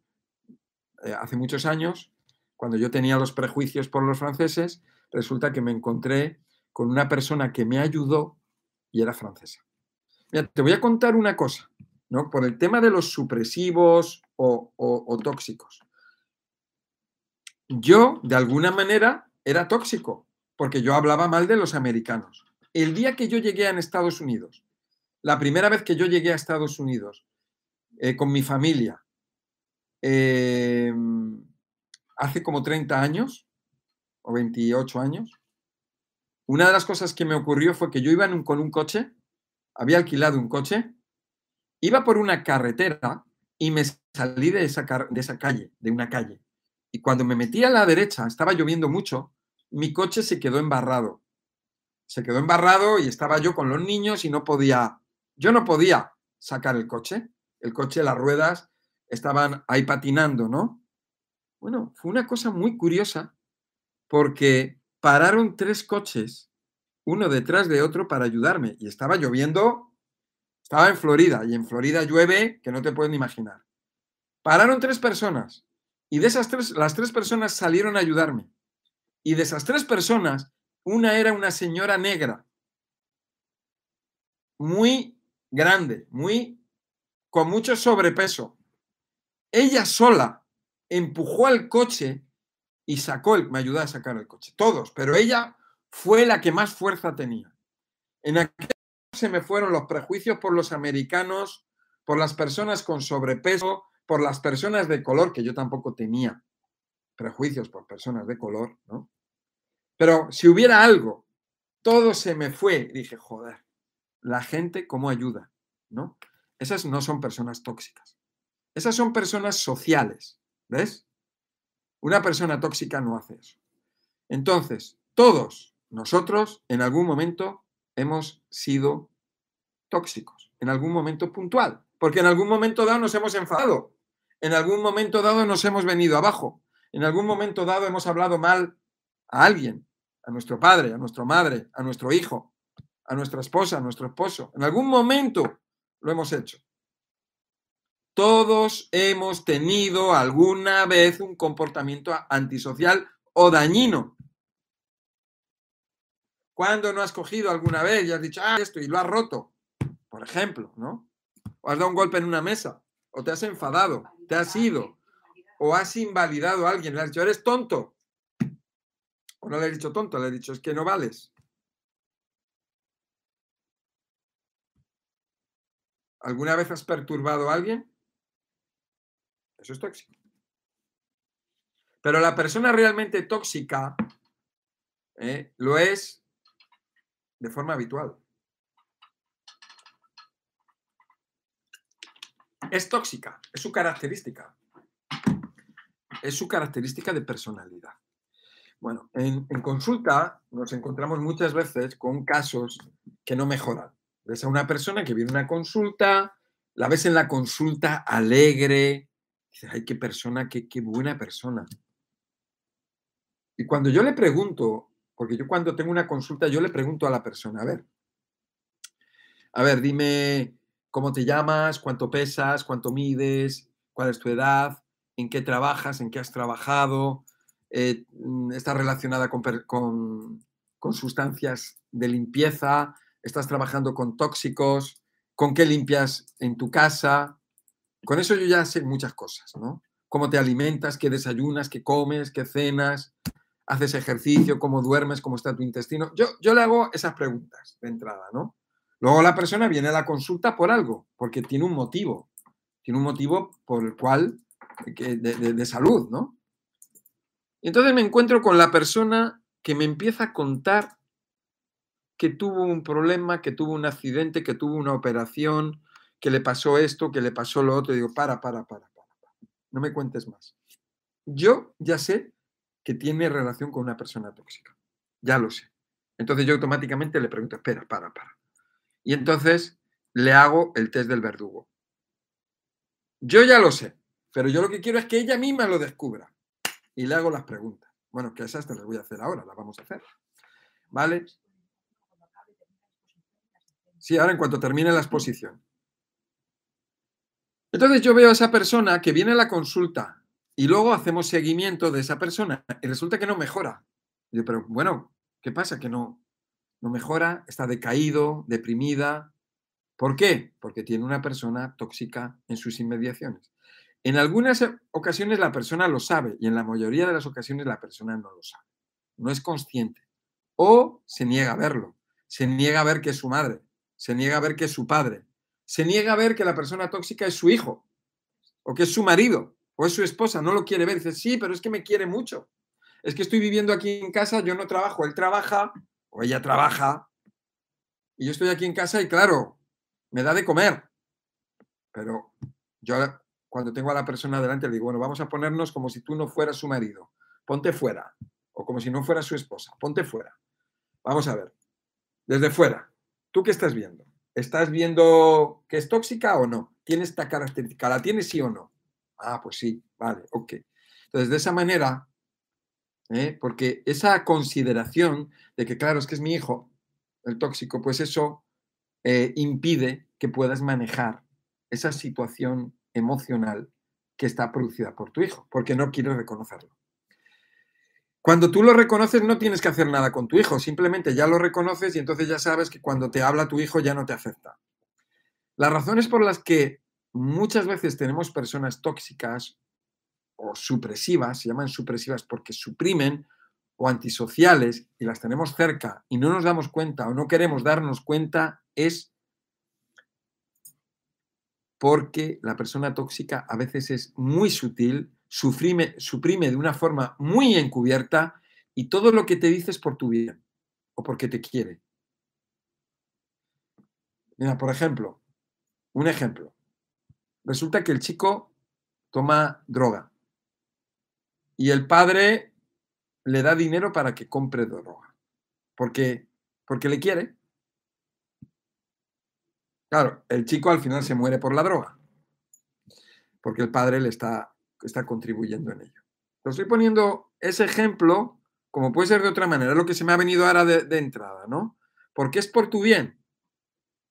eh, hace muchos años, cuando yo tenía los prejuicios por los franceses, resulta que me encontré con una persona que me ayudó y era francesa. Te voy a contar una cosa, ¿no? Por el tema de los supresivos o, tóxicos. Yo, de alguna manera, era tóxico, porque yo hablaba mal de los americanos. El día que yo llegué a Estados Unidos, la primera vez que yo llegué a Estados Unidos eh, con mi familia, em, hace como 30 años o 28 años, una de las cosas que me ocurrió fue que yo iba con un coche, había alquilado un coche, iba por una carretera y me salí de esa, de esa calle, de una calle. Y cuando me metí a la derecha, estaba lloviendo mucho, mi coche se quedó embarrado. Se quedó embarrado y estaba yo con los niños y no podía, yo no podía sacar el coche. El coche, las ruedas estaban ahí patinando, ¿no? Bueno, fue una cosa muy curiosa porque pararon tres coches, uno detrás de otro, para ayudarme. Y estaba lloviendo estaba en Florida y en Florida llueve que no te pueden imaginar. Pararon tres personas y de esas tres, las tres personas salieron a ayudarme. Y de esas tres personas, una era una señora negra, muy grande, muy con mucho sobrepeso. Ella sola empujó al coche y sacó el, me ayudó a sacar el coche. Todos, pero ella fue la que más fuerza tenía. En aquel se me fueron los prejuicios por los americanos, por las personas con sobrepeso, por las personas de color, que yo tampoco tenía prejuicios por personas de color, ¿no? Pero si hubiera algo, todo se me fue. dije, joder, la gente cómo ayuda, ¿no? Esas no son personas tóxicas. Esas son personas sociales, ¿ves? Una persona tóxica no hace eso. Entonces, todos nosotros en algún momento hemos sido tóxicos, en algún momento puntual, porque en algún momento dado nos hemos enfadado, en algún momento dado nos hemos venido abajo, en algún momento dado hemos hablado mal a alguien, a nuestro padre, a nuestra madre, a nuestro hijo, a nuestra esposa, a nuestro esposo. En algún momento lo hemos hecho. Todos hemos tenido alguna vez un comportamiento antisocial o dañino. ¿Cuándo no has cogido alguna vez y has dicho, ah, esto y lo has roto? Por ejemplo, ¿no? O has dado un golpe en una mesa, o te has enfadado, te has ido, o has invalidado a alguien, le has dicho, eres tonto. O no le he dicho tonto, le he dicho, es que no vales. ¿Alguna vez has perturbado a alguien? Eso es tóxico. Pero la persona realmente tóxica ¿eh? lo es de forma habitual. Es tóxica, es su característica. Es su característica de personalidad. Bueno, en, consulta nos encontramos muchas veces con casos que no mejoran. Ves a una persona que viene a una consulta, la ves en la consulta alegre, dices, ay, qué persona, qué, qué buena persona. Y cuando yo le pregunto, porque yo cuando tengo una consulta, yo le pregunto a la persona, a ver, a ver, dime cómo te llamas, cuánto pesas, cuánto mides, cuál es tu edad, en qué trabajas, en qué has trabajado, eh, mm, estás relacionada con, con, con sustancias de limpieza, estás trabajando con tóxicos, con qué limpias en tu casa. Con eso yo ya sé muchas cosas, ¿no? Cómo te alimentas, qué desayunas, qué comes, qué cenas, haces ejercicio, cómo duermes, cómo está tu intestino. Yo, yo le hago esas preguntas de entrada, ¿no? Luego la persona viene a la consulta por algo, porque tiene un motivo, tiene un motivo por el cual, de, de salud, ¿no? Entonces me encuentro con la persona que me empieza a contar que tuvo un problema, que tuvo un accidente, que tuvo una operación, que le pasó esto, que le pasó lo otro. Y digo, para, para, para, para, para. No me cuentes más. Yo ya sé que tiene relación con una persona tóxica. Ya lo sé. Entonces yo automáticamente le pregunto, espera, para, para. Y entonces le hago el test del verdugo. Yo ya lo sé, pero yo lo que quiero es que ella misma lo descubra. Y le hago las preguntas. Bueno, que esas te las voy a hacer ahora, las vamos a hacer. ¿Vale? Sí, ahora en cuanto termine la exposición. Entonces yo veo a esa persona que viene a la consulta y luego hacemos seguimiento de esa persona y resulta que no mejora. Y pero bueno, ¿qué pasa? Que no, no mejora, está decaído, deprimida. ¿Por qué? Porque tiene una persona tóxica en sus inmediaciones. En algunas ocasiones la persona lo sabe y en la mayoría de las ocasiones la persona no lo sabe. No es consciente. O se niega a verlo. Se niega a ver que es su madre. Se niega a ver que es su padre. Se niega a ver que la persona tóxica es su hijo. O que es su marido. O es su esposa. No lo quiere ver. Dice, sí, pero es que me quiere mucho. Es que estoy viviendo aquí en casa, yo no trabajo, él trabaja o ella trabaja. Y yo estoy aquí en casa y claro, me da de comer. Pero yo cuando tengo a la persona delante, le digo, bueno, vamos a ponernos como si tú no fueras su marido. Ponte fuera. O como si no fuera su esposa. Ponte fuera. Vamos a ver. Desde fuera. ¿Tú qué estás viendo? ¿Estás viendo que es tóxica o no? ¿Tiene esta característica? ¿La tiene sí o no? Ah, pues sí. Vale, ok. Entonces, de esa manera, ¿eh? porque esa consideración de que, claro, es que es mi hijo, el tóxico, pues eso eh, impide que puedas manejar esa situación emocional que está producida por tu hijo, porque no quieres reconocerlo. Cuando tú lo reconoces no tienes que hacer nada con tu hijo, simplemente ya lo reconoces y entonces ya sabes que cuando te habla tu hijo ya no te afecta. Las razones por las que muchas veces tenemos personas tóxicas o supresivas, se llaman supresivas porque suprimen o antisociales y las tenemos cerca y no nos damos cuenta o no queremos darnos cuenta, es porque la persona tóxica a veces es muy sutil, suprime, suprime de una forma muy encubierta y todo lo que te dice es por tu bien o porque te quiere. Mira, por ejemplo, un ejemplo. Resulta que el chico toma droga y el padre le da dinero para que compre droga. Porque, porque le quiere. Claro, el chico al final se muere por la droga, porque el padre le está, está contribuyendo en ello. Lo estoy poniendo ese ejemplo, como puede ser de otra manera, lo que se me ha venido ahora de, de entrada, ¿no? Porque es por tu bien,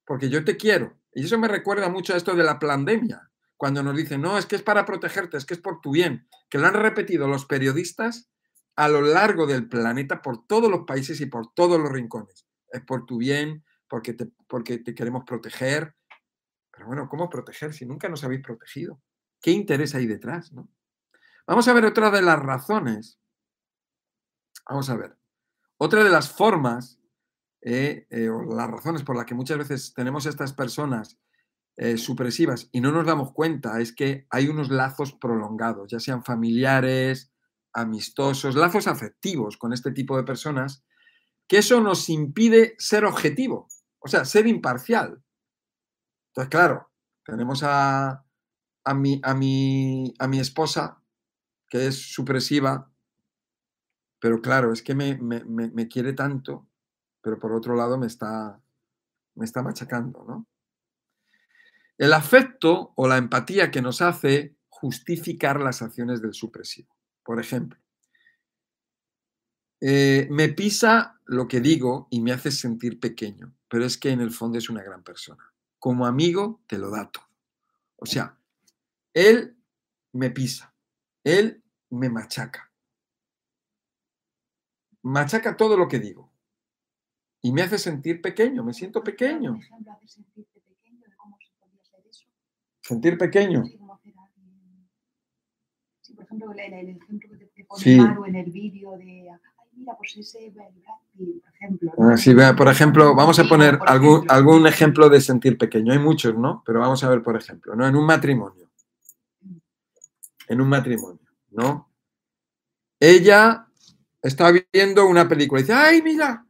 porque yo te quiero. Y eso me recuerda mucho a esto de la pandemia, cuando nos dicen, no, es que es para protegerte, es que es por tu bien, que lo han repetido los periodistas a lo largo del planeta, por todos los países y por todos los rincones. Es por tu bien, porque porque te queremos proteger. Pero bueno, ¿cómo proteger si nunca nos habéis protegido? ¿Qué interés hay detrás? ¿no? Vamos a ver otra de las razones. Vamos a ver. Otra de las formas eh, eh, o las razones por las que muchas veces tenemos estas personas eh, supresivas y no nos damos cuenta es que hay unos lazos prolongados, ya sean familiares, amistosos, lazos afectivos con este tipo de personas, que eso nos impide ser objetivo. O sea, ser imparcial. Entonces, claro, tenemos a, a, mi, a, mi, a mi esposa, que es supresiva, pero claro, es que me, me, me, quiere tanto, pero por otro lado me está, me está machacando, ¿no? El afecto o la empatía que nos hace justificar las acciones del supresivo. Por ejemplo, eh, me pisa lo que digo y me hace sentir pequeño, pero es que en el fondo es una gran persona. Como amigo te lo da todo. O sea, él me pisa, él me machaca. Machaca todo lo que digo. Y me hace sentir pequeño, me siento pequeño. Sentir pequeño. Sí, por ejemplo, el, el ejemplo que te pone Sí. En el vídeo de, ay, mira, pues ese Pitt, por ejemplo. ¿no? Ah, sí, por ejemplo, vamos a poner algún, ejemplo. algún ejemplo de sentir pequeño. Hay muchos, ¿no? Pero vamos a ver, por ejemplo, ¿no? En un matrimonio. En un matrimonio, ¿no? Ella está viendo una película y dice, ¡ay, mira!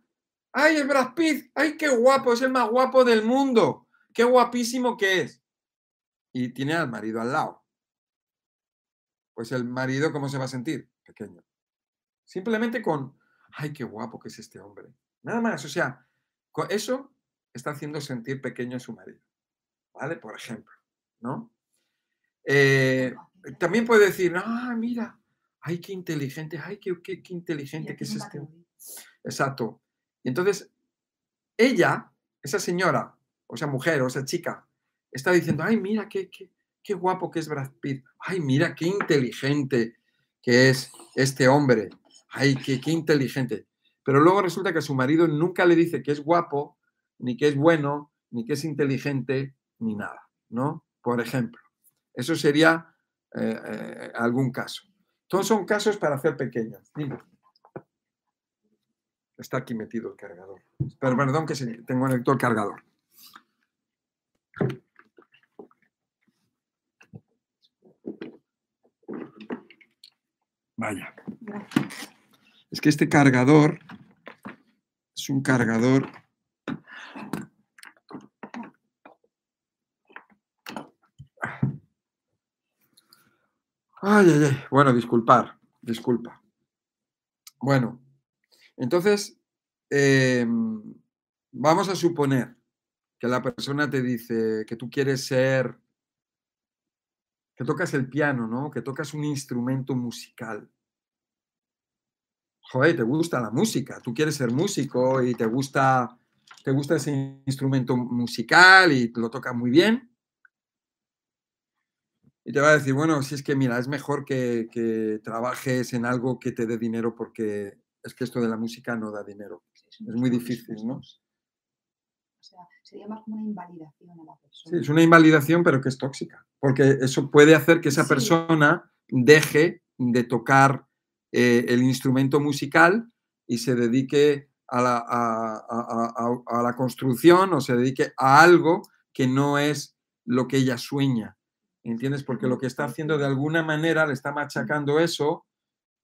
¡Ay, el Brad Pitt! ¡Ay, qué guapo! Es el más guapo del mundo. ¡Qué guapísimo que es! Y tiene al marido al lado. Pues el marido, ¿cómo se va a sentir? Pequeño. Simplemente con, ¡ay, qué guapo que es este hombre! Nada más, o sea, con eso está haciendo sentir pequeño a su marido. ¿Vale? Por ejemplo, ¿no? Eh, también puede decir, ah, mira, ay, qué inteligente, ay, qué, qué- qué inteligente que es este. hombre". Exacto. Y entonces, ella, esa señora, o esa mujer, o esa chica, está diciendo, ay, mira, qué, qué, qué guapo que es Brad Pitt, ay, mira, qué inteligente que es este hombre, ay, qué, qué inteligente. Pero luego resulta que su marido nunca le dice que es guapo, ni que es bueno, ni que es inteligente, ni nada, ¿no? Por ejemplo, eso sería eh, eh, algún caso. Todos son casos para hacer pequeños. Está aquí metido el cargador. Pero perdón que tengo conectado el cargador. Vaya. Es que este cargador es un cargador. Ay, ay, ay. Bueno, disculpar, disculpa. Bueno, entonces, em, vamos a suponer que la persona te dice que tú quieres ser, que tocas el piano, ¿no? Que tocas un instrumento musical. Joder, te gusta la música, tú quieres ser músico y te gusta, te gusta ese instrumento musical y lo tocas muy bien. Y te va a decir, bueno, si es que mira, es mejor que, que trabajes en algo que te dé dinero porque es que esto de la música no da dinero. Es muy difícil, ¿no? O sea, sería más como una invalidación a la persona. Sí, es una invalidación, pero que es tóxica, porque eso puede hacer que esa Sí. persona deje de tocar eh, el instrumento musical y se dedique a la, a- a- a la construcción o se dedique a algo que no es lo que ella sueña. ¿Entiendes? Porque lo que está haciendo de alguna manera le está machacando eso,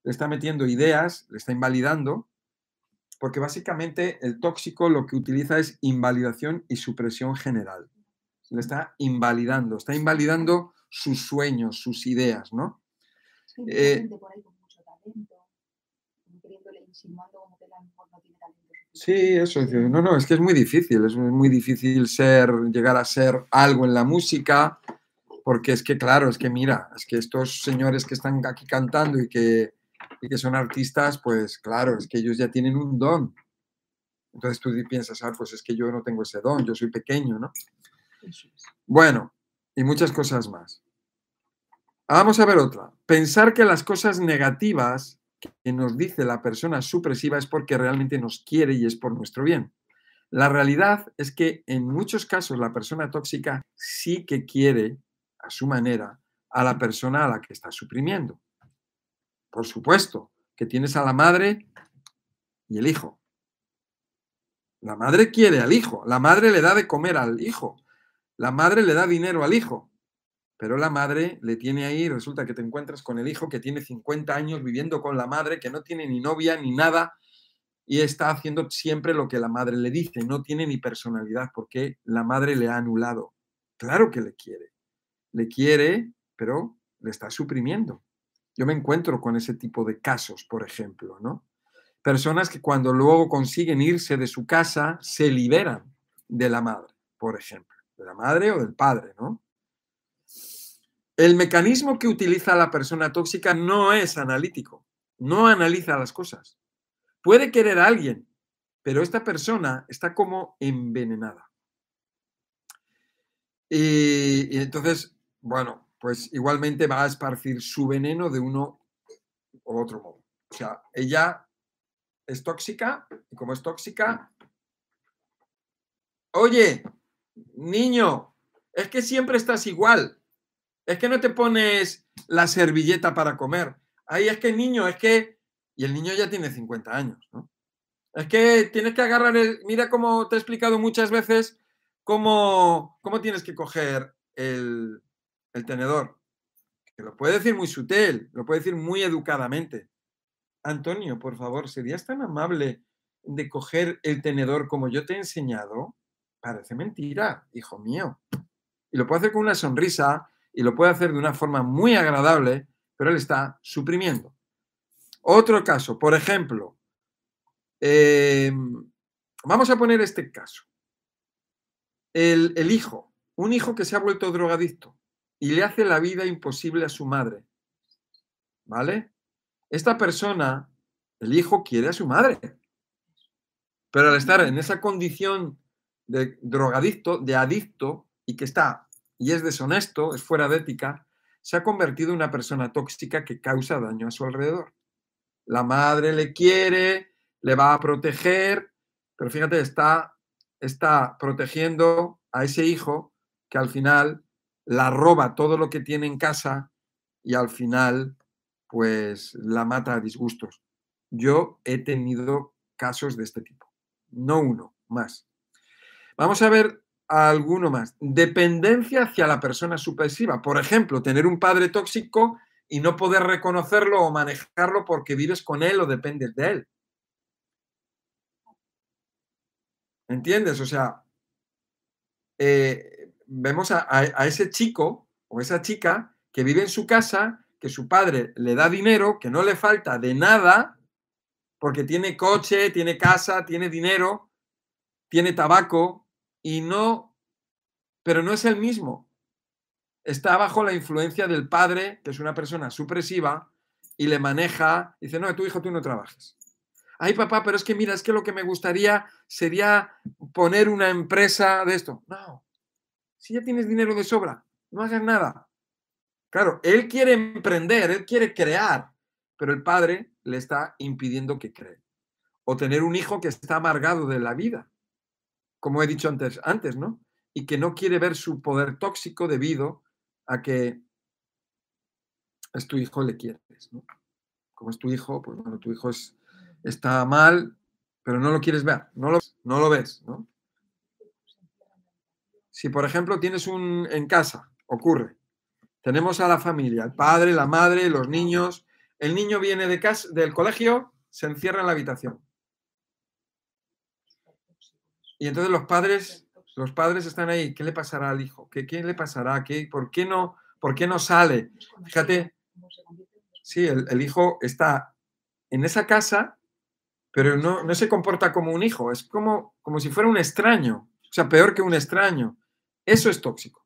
le está metiendo ideas, le está invalidando, porque básicamente el tóxico lo que utiliza es invalidación y supresión general. Le está invalidando, está invalidando sus sueños, sus ideas, ¿no? Es que hay mucha Eh, gente por ahí con mucho talento, como queriéndole insinuando como que a lo mejor no tiene talento. Sí, suficiente. eso. No, no, es que es muy difícil, es muy difícil ser, llegar a ser algo en la música, porque es que, claro, es que mira, es que estos señores que están aquí cantando y que, y que son artistas, pues claro, es que ellos ya tienen un don. Entonces tú piensas, ah, pues es que yo no tengo ese don, yo soy pequeño, ¿no? Bueno, y muchas cosas más. Vamos a ver otra. Pensar que las cosas negativas que nos dice la persona supresiva es porque realmente nos quiere y es por nuestro bien. La realidad es que en muchos casos la persona tóxica sí que quiere, a su manera, a la persona a la que está suprimiendo. Por supuesto, que tienes a la madre y el hijo. La madre quiere al hijo, la madre le da de comer al hijo, la madre le da dinero al hijo, pero la madre le tiene ahí, resulta que te encuentras con el hijo que tiene 50 años viviendo con la madre, que no tiene ni novia ni nada, y está haciendo siempre lo que la madre le dice, no tiene ni personalidad porque la madre le ha anulado. Claro que le quiere, le quiere, pero le está suprimiendo. Yo me encuentro con ese tipo de casos, por ejemplo, ¿no? Personas que cuando luego consiguen irse de su casa se liberan de la madre, por ejemplo, de la madre o del padre, ¿no? El mecanismo que utiliza la persona tóxica no es analítico, no analiza las cosas. Puede querer a alguien, pero esta persona está como envenenada. Y, y entonces, bueno, pues igualmente va a esparcir su veneno de uno u otro modo. O sea, ella es tóxica y como es tóxica, oye, niño, es que siempre estás igual. Es que no te pones la servilleta para comer. Ahí es que niño, es que... Y el niño ya tiene 50 años, ¿no? Es que tienes que agarrar el... Mira cómo te he explicado muchas veces cómo, cómo tienes que coger el, el tenedor. Que lo puede decir muy sutil, lo puede decir muy educadamente. Antonio, por favor, ¿serías tan amable de coger el tenedor como yo te he enseñado? Parece mentira, hijo mío. Y lo puede hacer con una sonrisa y lo puede hacer de una forma muy agradable, pero él está suprimiendo. Otro caso, por ejemplo, em, vamos a poner este caso. El, el hijo, un hijo que se ha vuelto drogadicto y le hace la vida imposible a su madre. ¿Vale? Esta persona, el hijo, quiere a su madre. Pero al estar en esa condición de drogadicto, de adicto, y que está y es deshonesto, es fuera de ética, se ha convertido en una persona tóxica que causa daño a su alrededor. La madre le quiere, le va a proteger, pero fíjate, está, está protegiendo a ese hijo que al final la roba todo lo que tiene en casa y al final pues la mata a disgustos. Yo he tenido casos de este tipo, no uno, más. Vamos a ver alguno más. Dependencia hacia la persona supresiva. Por ejemplo, tener un padre tóxico y no poder reconocerlo o manejarlo porque vives con él o dependes de él. ¿Entiendes? O sea, eh, vemos a, ese chico o esa chica que vive en su casa, que su padre le da dinero, que no le falta de nada, porque tiene coche, tiene casa, tiene dinero, tiene tabaco, y no, pero no es el mismo. Está bajo la influencia del padre, que es una persona supresiva, y le maneja, dice, no, tu hijo tú no trabajes. Ay, papá, pero es que mira, es que lo que me gustaría sería poner una empresa de esto. No, si ya tienes dinero de sobra, no hagas nada. Claro, él quiere emprender, él quiere crear, pero el padre le está impidiendo que cree. O tener un hijo que está amargado de la vida como he dicho antes, antes, ¿no? Y que no quiere ver su poder tóxico debido a que es tu hijo, le quieres, ¿no? Como es tu hijo, pues bueno, tu hijo es, está mal, pero no lo quieres ver, no lo, no lo ves, ¿no? Si, por ejemplo, tienes un en casa, ocurre, tenemos a la familia, el padre, la madre, los niños, el niño viene de casa, del colegio, se encierra en la habitación. Y entonces los padres, los padres están ahí. ¿Qué le pasará al hijo? ¿Qué, qué le pasará? ¿Qué, por, qué no, ¿Por qué no sale? Fíjate, sí, el, hijo está en esa casa, pero no, no, se comporta como un hijo, es como, como si fuera un extraño, o sea, peor que un extraño. Eso es tóxico,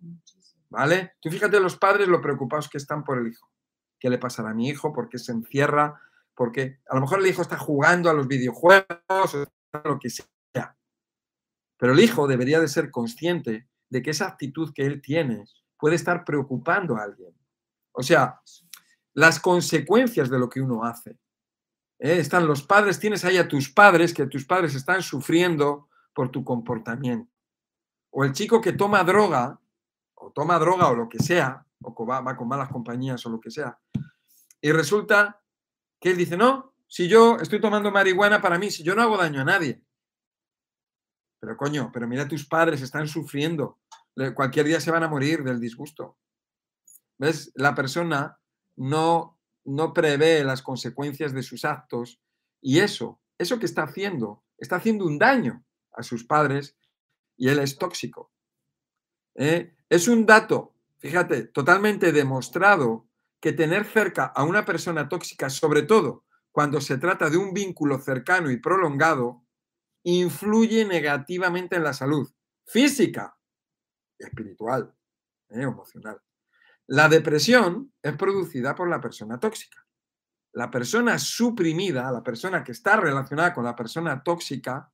¿vale? Tú fíjate los padres lo preocupados que están por el hijo. ¿Qué le pasará a mi hijo? ¿Por qué se encierra? Porque a lo mejor el hijo está jugando a los videojuegos o lo que sea. Pero el hijo debería de ser consciente de que esa actitud que él tiene puede estar preocupando a alguien. O sea, las consecuencias de lo que uno hace. ¿eh? Están los padres, tienes ahí a tus padres, que tus padres están sufriendo por tu comportamiento. O el chico que toma droga, o toma droga o lo que sea, o va, con malas compañías o lo que sea, y resulta que él dice, no, si yo estoy tomando marihuana para mí, si yo no hago daño a nadie. Pero coño, pero mira, tus padres están sufriendo. Cualquier día se van a morir del disgusto. ¿Ves? La persona no, no prevé las consecuencias de sus actos y eso, eso que está haciendo, está haciendo un daño a sus padres y él es tóxico. ¿Eh? Es un dato, fíjate, totalmente demostrado que tener cerca a una persona tóxica, sobre todo cuando se trata de un vínculo cercano y prolongado, influye negativamente en la salud física, espiritual, ¿eh? emocional. La depresión es producida por la persona tóxica. La persona suprimida, la persona que está relacionada con la persona tóxica,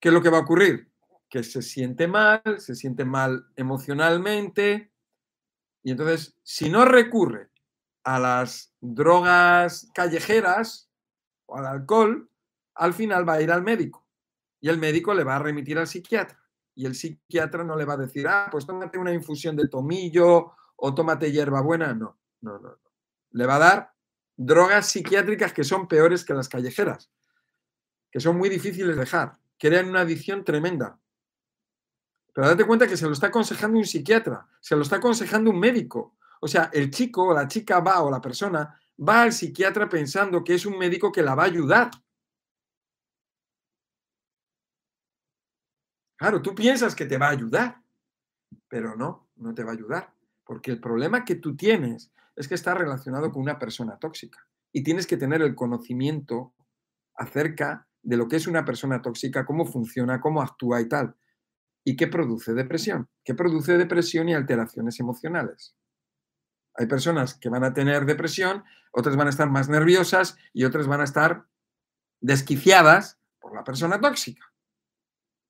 ¿qué es lo que va a ocurrir? Que se siente mal, se siente mal emocionalmente, Y entonces, si no recurre a las drogas callejeras o al alcohol, al final va a ir al médico. Y el médico le va a remitir al psiquiatra. Y el psiquiatra no le va a decir, ah, pues tómate una infusión de tomillo o tómate hierbabuena. No, no, no. no. Le va a dar drogas psiquiátricas que son peores que las callejeras, que son muy difíciles de dejar, crean una adicción tremenda. Pero date cuenta que se lo está aconsejando un psiquiatra, se lo está aconsejando un médico. O sea, el chico o la chica va o la persona va al psiquiatra pensando que es un médico que la va a ayudar. Claro, tú piensas que te va a ayudar, pero no, no te va a ayudar. Porque el problema que tú tienes es que está relacionado con una persona tóxica. Y tienes que tener el conocimiento acerca de lo que es una persona tóxica, cómo funciona, cómo actúa y tal. ¿Y qué produce depresión? ¿Qué produce depresión y alteraciones emocionales? Hay personas que van a tener depresión, otras van a estar más nerviosas y otras van a estar desquiciadas por la persona tóxica.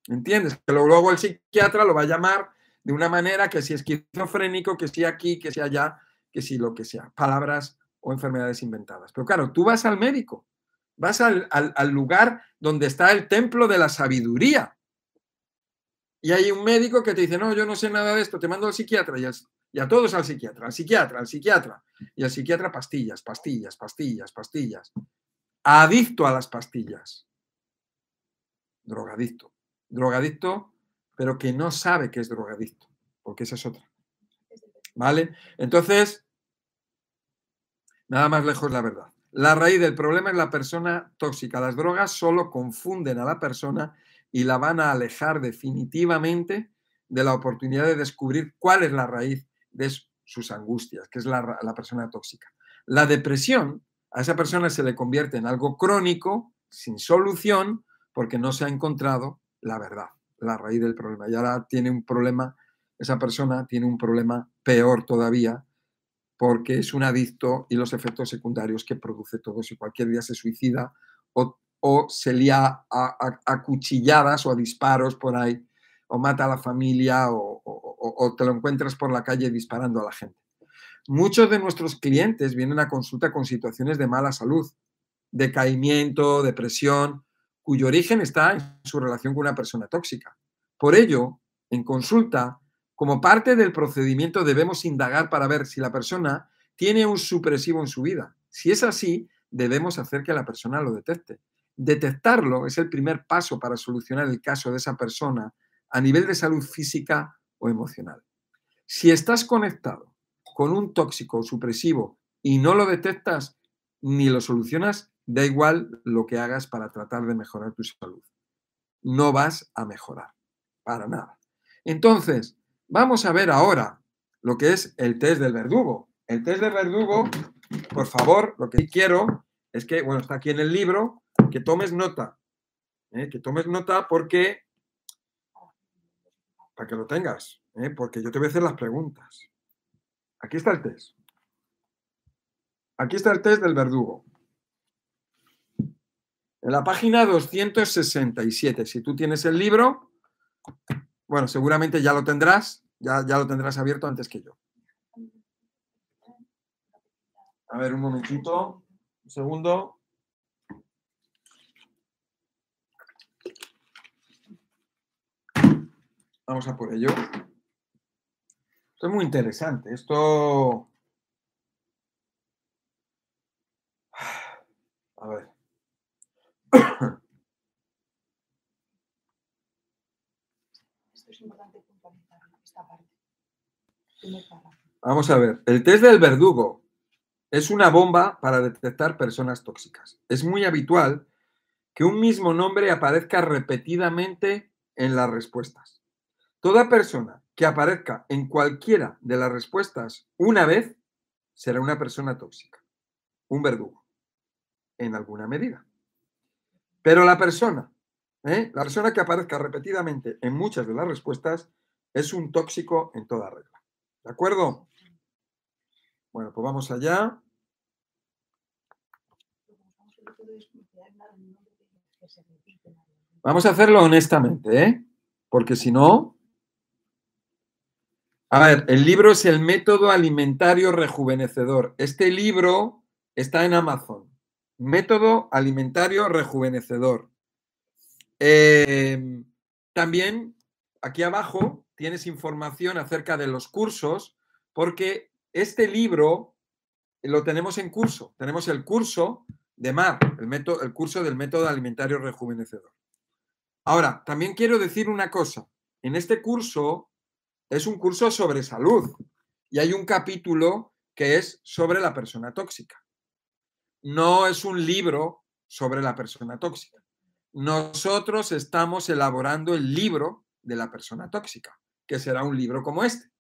¿Entiendes? Que luego el psiquiatra lo va a llamar de una manera que si esquizofrénico, que si aquí, que si allá, que si lo que sea. Palabras o enfermedades inventadas. Pero claro, tú vas al médico, vas al, al lugar donde está el templo de la sabiduría y hay un médico que te dice, no, yo no sé nada de esto, te mando al psiquiatra y, a todos al psiquiatra, al psiquiatra, al psiquiatra. Y al psiquiatra pastillas, pastillas, pastillas, pastillas. Adicto a las pastillas. Drogadicto. Drogadicto, pero que no sabe que es drogadicto, porque esa es otra. ¿Vale? Entonces, nada más lejos la verdad. La raíz del problema es la persona tóxica. Las drogas solo confunden a la persona y la van a alejar definitivamente de la oportunidad de descubrir cuál es la raíz de sus angustias, que es la, persona tóxica. La depresión a esa persona se le convierte en algo crónico, sin solución, porque no se ha encontrado la verdad, la raíz del problema. Y ahora tiene un problema, esa persona tiene un problema peor todavía, porque es un adicto y los efectos secundarios que produce todo. Si cualquier día se suicida o se lía a, cuchilladas o a disparos por ahí, o mata a la familia o, o, te lo encuentras por la calle disparando a la gente. Muchos de nuestros clientes vienen a consulta con situaciones de mala salud, decaimiento, depresión, cuyo origen está en su relación con una persona tóxica. Por ello, en consulta, como parte del procedimiento debemos indagar para ver si la persona tiene un supresivo en su vida. Si es así, debemos hacer que la persona lo detecte. Detectarlo es el primer paso para solucionar el caso de esa persona a nivel de salud física o emocional. Si estás conectado con un tóxico o supresivo y no lo detectas ni lo solucionas, da igual lo que hagas para tratar de mejorar tu salud. No vas a mejorar, para nada. Entonces, vamos a ver ahora lo que es el test del verdugo. El test del verdugo, por favor, lo que quiero es que, bueno, está aquí en el libro, que tomes nota, ¿eh? que tomes nota porque, para que lo tengas, ¿eh? porque yo te voy a hacer las preguntas. Aquí está el test. Aquí está el test del verdugo. En la página 267, si tú tienes el libro, bueno, seguramente ya lo tendrás, ya, ya lo tendrás abierto antes que yo. A ver, un momentito, un segundo. Vamos a por ello. Esto es muy interesante. Esto... A ver. Esto es importante puntualizar esta parte. Vamos a ver. El test del verdugo es una bomba para detectar personas tóxicas. Es muy habitual que un mismo nombre aparezca repetidamente en las respuestas. Toda persona que aparezca en cualquiera de las respuestas una vez será una persona tóxica, un verdugo, en alguna medida. Pero la persona, ¿eh? la persona que aparezca repetidamente en muchas de las respuestas es un tóxico en toda regla. ¿De acuerdo? Bueno, pues vamos allá. Vamos a hacerlo honestamente, ¿eh? Porque si no, A ver, el libro es el método alimentario rejuvenecedor. Este libro está en Amazon. Método alimentario rejuvenecedor. Em, también aquí abajo tienes información acerca de los cursos, porque este libro lo tenemos en curso. Tenemos el curso de MAR, el, curso del método alimentario rejuvenecedor. Ahora, también quiero decir una cosa. En este curso es un curso sobre salud y hay un capítulo que es sobre la persona tóxica. No es un libro sobre la persona tóxica. Nosotros estamos elaborando el libro de la persona tóxica, que será un libro como este.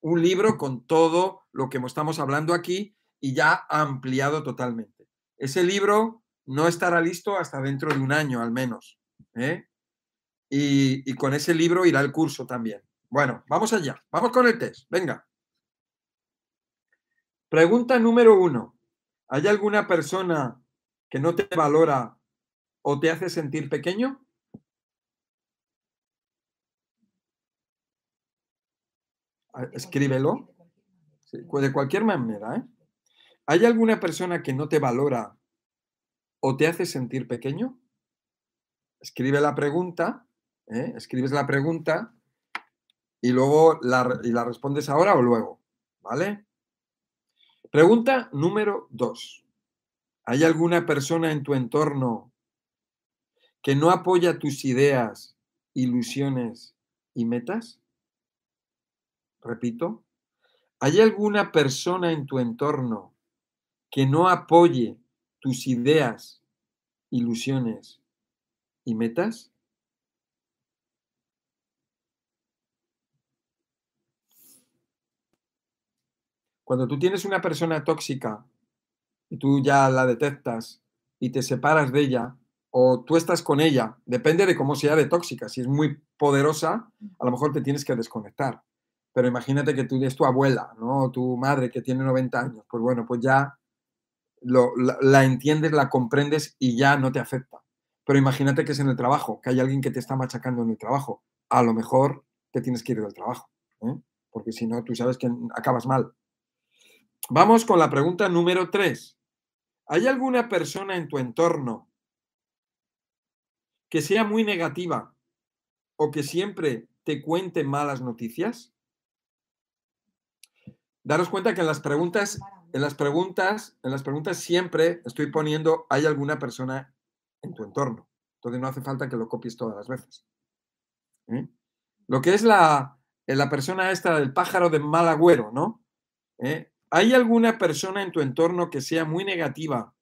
Un libro con todo lo que estamos hablando aquí y ya ampliado totalmente. Ese libro no estará listo hasta dentro de un año al menos. ¿eh? Y, y con ese libro irá el curso también. Bueno, vamos allá. Vamos con el test. Venga. Pregunta número uno. ¿Hay alguna persona que no te valora o te hace sentir pequeño? Escríbelo. de cualquier manera. ¿eh? ¿Hay alguna persona que no te valora o te hace sentir pequeño? Escribe la pregunta. ¿eh? Escribes la pregunta y luego la, y la respondes ahora o luego, ¿vale? Pregunta número dos. ¿Hay alguna persona en tu entorno que no apoya tus ideas, ilusiones y metas? Repito, ¿hay alguna persona en tu entorno que no apoye tus ideas, ilusiones y metas? Cuando tú tienes una persona tóxica y tú ya la detectas y te separas de ella, o tú estás con ella, depende de cómo sea de tóxica. Si es muy poderosa, a lo mejor te tienes que desconectar. Pero imagínate que tú eres tu abuela, ¿no? O tu madre que tiene 90 años. Pues bueno, pues ya la, entiendes, la comprendes y ya no te afecta. Pero imagínate que es en el trabajo, que hay alguien que te está machacando en el trabajo. A lo mejor te tienes que ir del trabajo, ¿eh? porque si no, tú sabes que acabas mal. Vamos con la pregunta número tres. ¿Hay alguna persona en tu entorno que sea muy negativa o que siempre te cuente malas noticias? Daros cuenta que en las preguntas, en las preguntas, en las preguntas siempre estoy poniendo hay alguna persona en tu entorno. Entonces no hace falta que lo copies todas las veces. ¿eh? Lo que es la, la persona esta del pájaro de mal agüero, ¿no? ¿Eh? ¿Hay alguna persona en tu entorno que sea muy negativa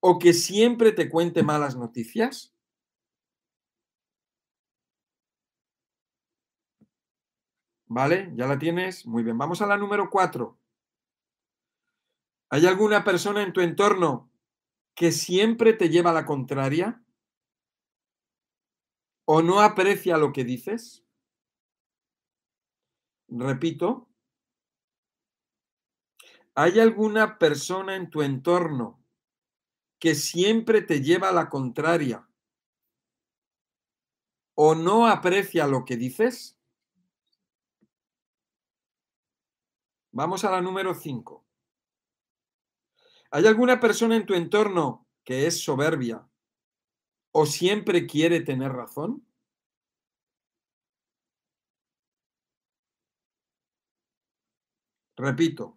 o que siempre te cuente malas noticias? ¿Vale? ¿Ya la tienes? Muy bien. Vamos a la número cuatro. ¿Hay alguna persona en tu entorno que siempre te lleva la contraria? ¿O no aprecia lo que dices? Repito, ¿Hay alguna persona en tu entorno que siempre te lleva la contraria o no aprecia lo que dices? Vamos a la número 5. ¿Hay alguna persona en tu entorno que es soberbia o siempre quiere tener razón? Repito,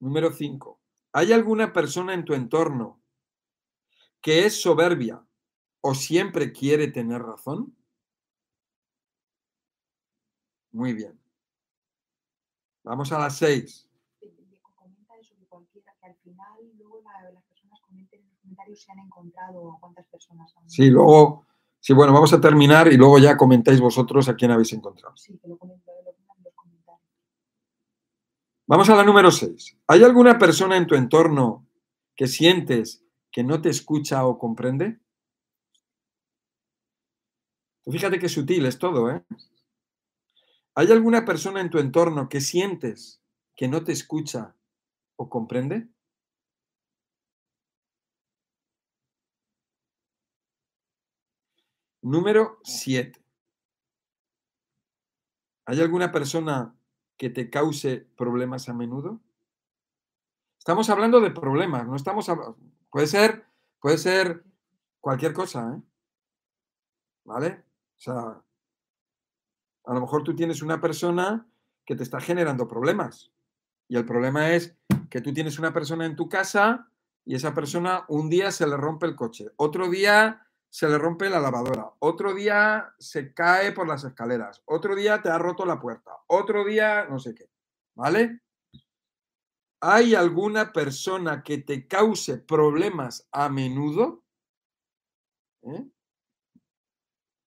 Número 5. ¿Hay alguna persona en tu entorno que es soberbia o siempre quiere tener razón? Muy bien. Vamos a las 6. Comenta eso de cualquiera, que al final luego la, las personas comenten en los comentarios si han encontrado cuántas personas han Sí, luego, sí, bueno, vamos a terminar y luego ya comentáis vosotros a quién habéis encontrado. Sí, que lo comenten. Vamos a la número 6. ¿Hay alguna persona en tu entorno que sientes que no te escucha o comprende? Fíjate qué sutil es todo, ¿eh? ¿Hay alguna persona en tu entorno que sientes que no te escucha o comprende? Número 7. ¿Hay alguna persona que te cause problemas a menudo? Estamos hablando de problemas, no estamos hablando... Puede ser, puede ser cualquier cosa, ¿eh? ¿Vale? O sea, a lo mejor tú tienes una persona que te está generando problemas. Y el problema es que tú tienes una persona en tu casa y esa persona un día se le rompe el coche, otro día se le rompe la lavadora, otro día se cae por las escaleras, otro día te ha roto la puerta, otro día no sé qué, ¿vale? ¿Hay alguna persona que te cause problemas a menudo? ¿Eh?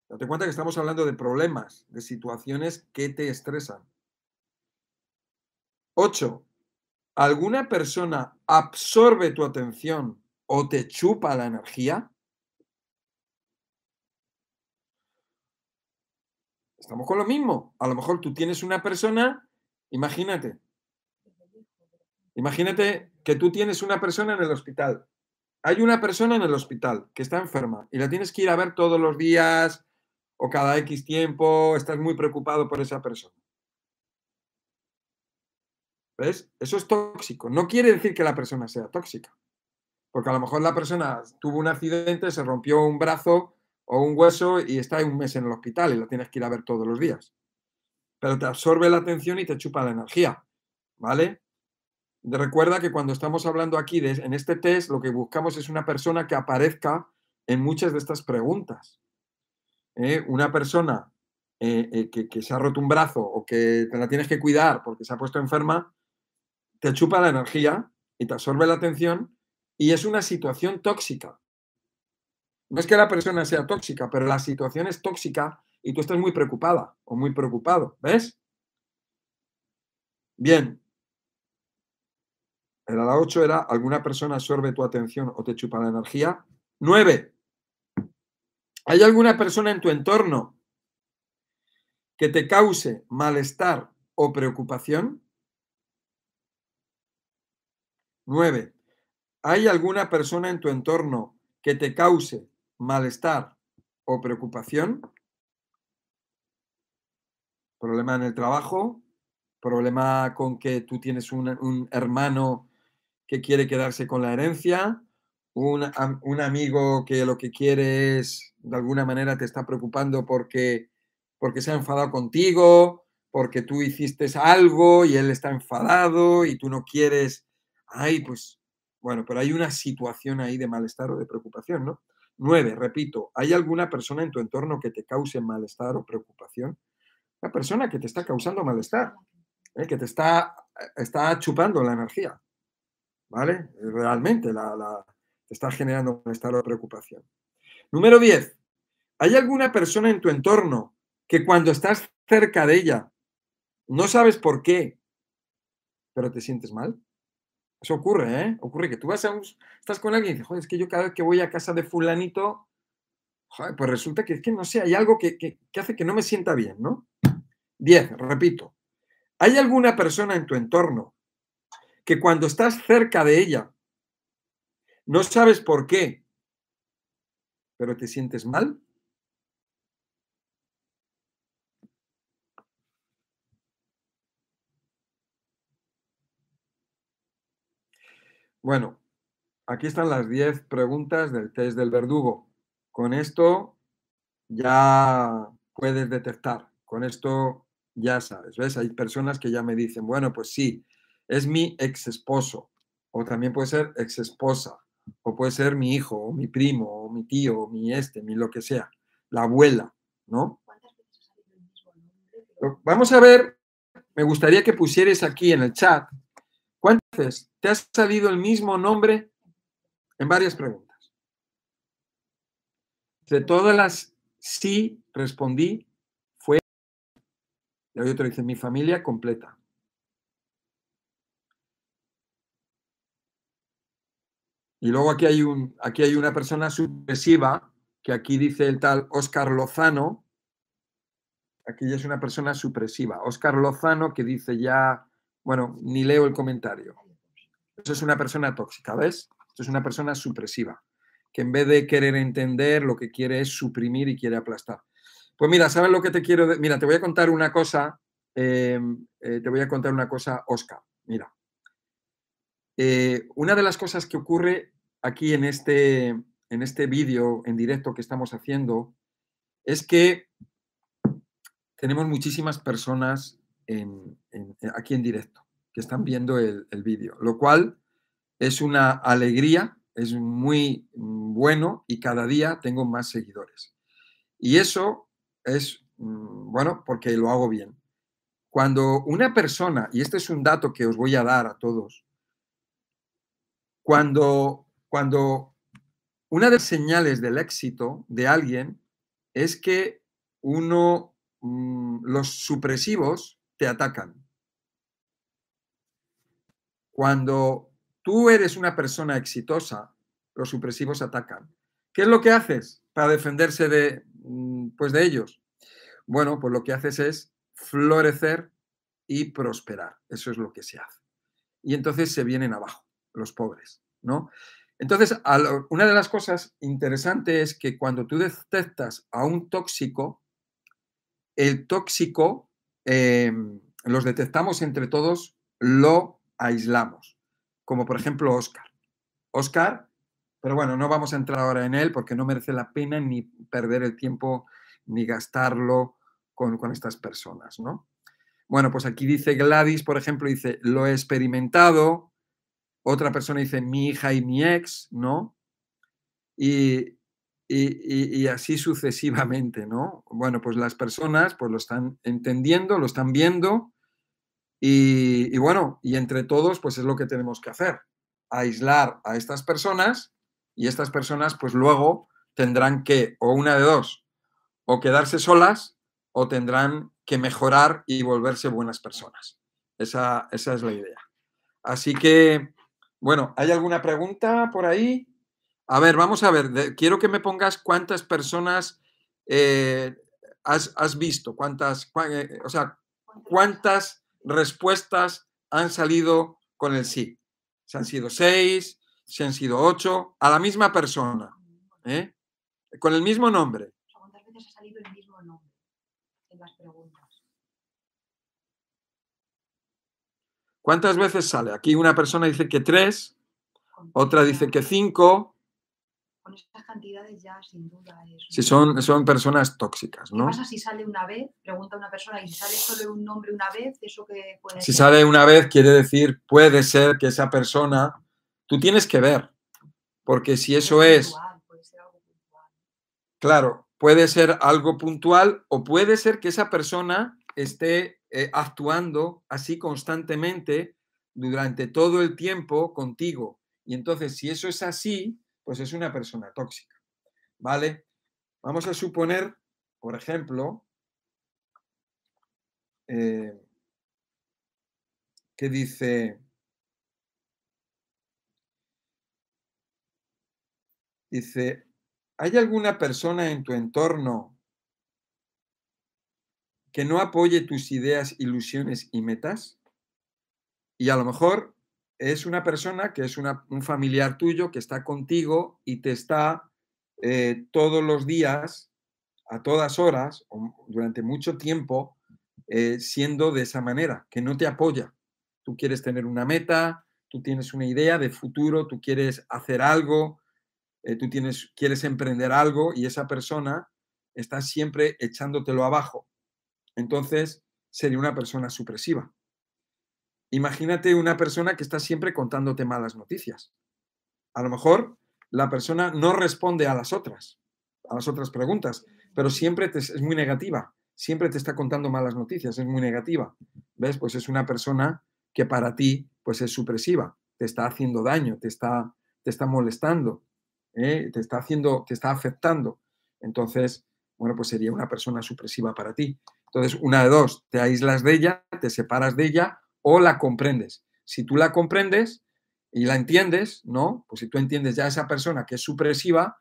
Date cuenta que estamos hablando de problemas, de situaciones que te estresan. 8. ¿Alguna persona absorbe tu atención o te chupa la energía? Estamos con lo mismo. A lo mejor tú tienes una persona, imagínate, imagínate que tú tienes una persona en el hospital. Hay una persona en el hospital que está enferma y la tienes que ir a ver todos los días o cada X tiempo, estás muy preocupado por esa persona. ¿Ves? Eso es tóxico. No quiere decir que la persona sea tóxica. Porque a lo mejor la persona tuvo un accidente, se rompió un brazo o un hueso y está un mes en el hospital y la tienes que ir a ver todos los días. Pero te absorbe la atención y te chupa la energía. ¿Vale? Recuerda que cuando estamos hablando aquí de, en este test, lo que buscamos es una persona que aparezca en muchas de estas preguntas. ¿Eh? Una persona eh, eh, que, que, se ha roto un brazo o que te la tienes que cuidar porque se ha puesto enferma, te chupa la energía y te absorbe la atención y es una situación tóxica. No es que la persona sea tóxica, pero la situación es tóxica y tú estás muy preocupada o muy preocupado, ¿ves? Bien. El a la 8 era alguna persona absorbe tu atención o te chupa la energía. 9. ¿Hay alguna persona en tu entorno que te cause malestar o preocupación? 9. ¿Hay alguna persona en tu entorno que te cause malestar o preocupación? Problema en el trabajo, problema con que tú tienes un, hermano que quiere quedarse con la herencia, un, un, amigo que lo que quiere es, de alguna manera, te está preocupando porque, porque se ha enfadado contigo, porque tú hiciste algo y él está enfadado y tú no quieres ay, pues, bueno, pero hay una situación ahí de malestar o de preocupación, ¿no? Nueve, repito, ¿hay alguna persona en tu entorno que te cause malestar o preocupación? Una persona que te está causando malestar, ¿eh? que te está, está chupando la energía, ¿vale? Realmente la, te está generando malestar o preocupación. Número diez, ¿hay alguna persona en tu entorno que cuando estás cerca de ella no sabes por qué, pero te sientes mal? Eso ocurre, ¿eh? Ocurre que tú vas a un, estás con alguien y dices, joder, es que yo cada vez que voy a casa de fulanito, pues resulta que es que no sé, hay algo que, que, que hace que no me sienta bien, ¿no? Diez, repito. ¿Hay alguna persona en tu entorno que cuando estás cerca de ella no sabes por qué, pero te sientes mal? Bueno, aquí están las 10 preguntas del test del verdugo. Con esto ya puedes detectar, con esto ya sabes, ¿ves? Hay personas que ya me dicen, bueno, pues sí, es mi ex esposo, o también puede ser ex esposa, o puede ser mi hijo, o mi primo, o mi tío, o mi este, mi lo que sea, la abuela, ¿no? Vamos a ver, me gustaría que pusieras aquí en el chat ¿Cuántas veces te ha salido el mismo nombre en varias preguntas? De todas las sí respondí, fue. Y hay otro dice, mi familia completa. Y luego aquí hay, un, aquí hay una persona supresiva, que aquí dice el tal Oscar Lozano. Aquí ya es una persona supresiva. Oscar Lozano que dice ya bueno, ni leo el comentario. Eso es una persona tóxica, ¿ves? Esto es una persona supresiva, que en vez de querer entender, lo que quiere es suprimir y quiere aplastar. Pues mira, ¿sabes lo que te quiero decir? Mira, te voy a contar una cosa em, eh, te voy a contar una cosa, Oscar. Mira, eh, una de las cosas que ocurre aquí en este, en este vídeo en directo que estamos haciendo es que tenemos muchísimas personas aquí en directo que están viendo el, el vídeo, lo cual es una alegría, es muy bueno y cada día tengo más seguidores. Y eso es, mm, bueno, porque lo hago bien. Cuando una persona, y este es un dato que os voy a dar a todos, cuando, cuando una de las señales del éxito de alguien es que uno, mm, los supresivos te atacan. Cuando tú eres una persona exitosa, los supresivos atacan. ¿Qué es lo que haces para defenderse de, mm, pues de ellos? Bueno, pues lo que haces es florecer y prosperar. Eso es lo que se hace. Y entonces se vienen abajo los pobres, ¿no? Entonces, una de las cosas interesantes es que cuando tú detectas a un tóxico, el tóxico em, los detectamos entre todos, lo aislamos, como por ejemplo Oscar. Oscar, pero bueno, no vamos a entrar ahora en él porque no merece la pena ni perder el tiempo ni gastarlo con, con estas personas, ¿no? Bueno, pues aquí dice Gladys, por ejemplo, dice, lo he experimentado, otra persona dice mi hija y mi ex, ¿no? Y, así sucesivamente, ¿no? Bueno, pues las personas pues lo están entendiendo, lo están viendo y, bueno, y entre todos pues es lo que tenemos que hacer, aislar a estas personas y estas personas pues luego tendrán que, o una de dos, o quedarse solas o tendrán que mejorar y volverse buenas personas. Esa, esa es la idea. Así que bueno, ¿hay alguna pregunta por ahí? A ver, vamos a ver, quiero que me pongas cuántas personas eh, has, visto, cuántas, eh, o sea, cuántas respuestas han salido con el sí. Si han sido seis, si han sido ocho, a la misma persona, ¿eh? con el mismo nombre. ¿Cuántas veces ha salido el mismo nombre en las preguntas? ¿Cuántas veces sale? Aquí una persona dice que tres, otra dice que cinco. Con estas cantidades ya, sin duda. si son, son personas tóxicas, ¿no? ¿Qué pasa si sale una vez? Pregunta una persona, y si sale solo un nombre una vez, ¿eso qué puede Si sale una vez, quiere decir, puede ser que esa persona, tú tienes que ver, porque si eso es... Claro, puede ser algo puntual o puede ser que esa persona esté eh, actuando así constantemente durante todo el tiempo contigo. Y entonces, si eso es así, pues es una persona tóxica. ¿Vale? Vamos a suponer, por ejemplo, eh, que dice, dice, ¿hay alguna persona en tu entorno que no apoye tus ideas, ilusiones y metas. Y a lo mejor es una persona que es un familiar tuyo que está contigo y te está eh, todos los días, a todas horas, durante mucho tiempo, eh, siendo de esa manera, que no te apoya. Tú quieres tener una meta, tú tienes una idea de futuro, tú quieres hacer algo, eh, tú tienes, quieres emprender algo y esa persona está siempre echándotelo abajo entonces sería una persona supresiva. Imagínate una persona que está siempre contándote malas noticias. A lo mejor la persona no responde a las otras, a las otras preguntas, pero siempre es muy negativa, siempre te está contando malas noticias, es muy negativa. ¿Ves? Pues es una persona que para ti pues es supresiva, te está haciendo daño, te está, te está molestando, ¿eh? te está haciendo, te está afectando. Entonces, bueno, pues sería una persona supresiva para ti. Entonces, una de dos, te aíslas de ella, te separas de ella o la comprendes. Si tú la comprendes y la entiendes, ¿no? Pues si tú entiendes ya a esa persona que es supresiva,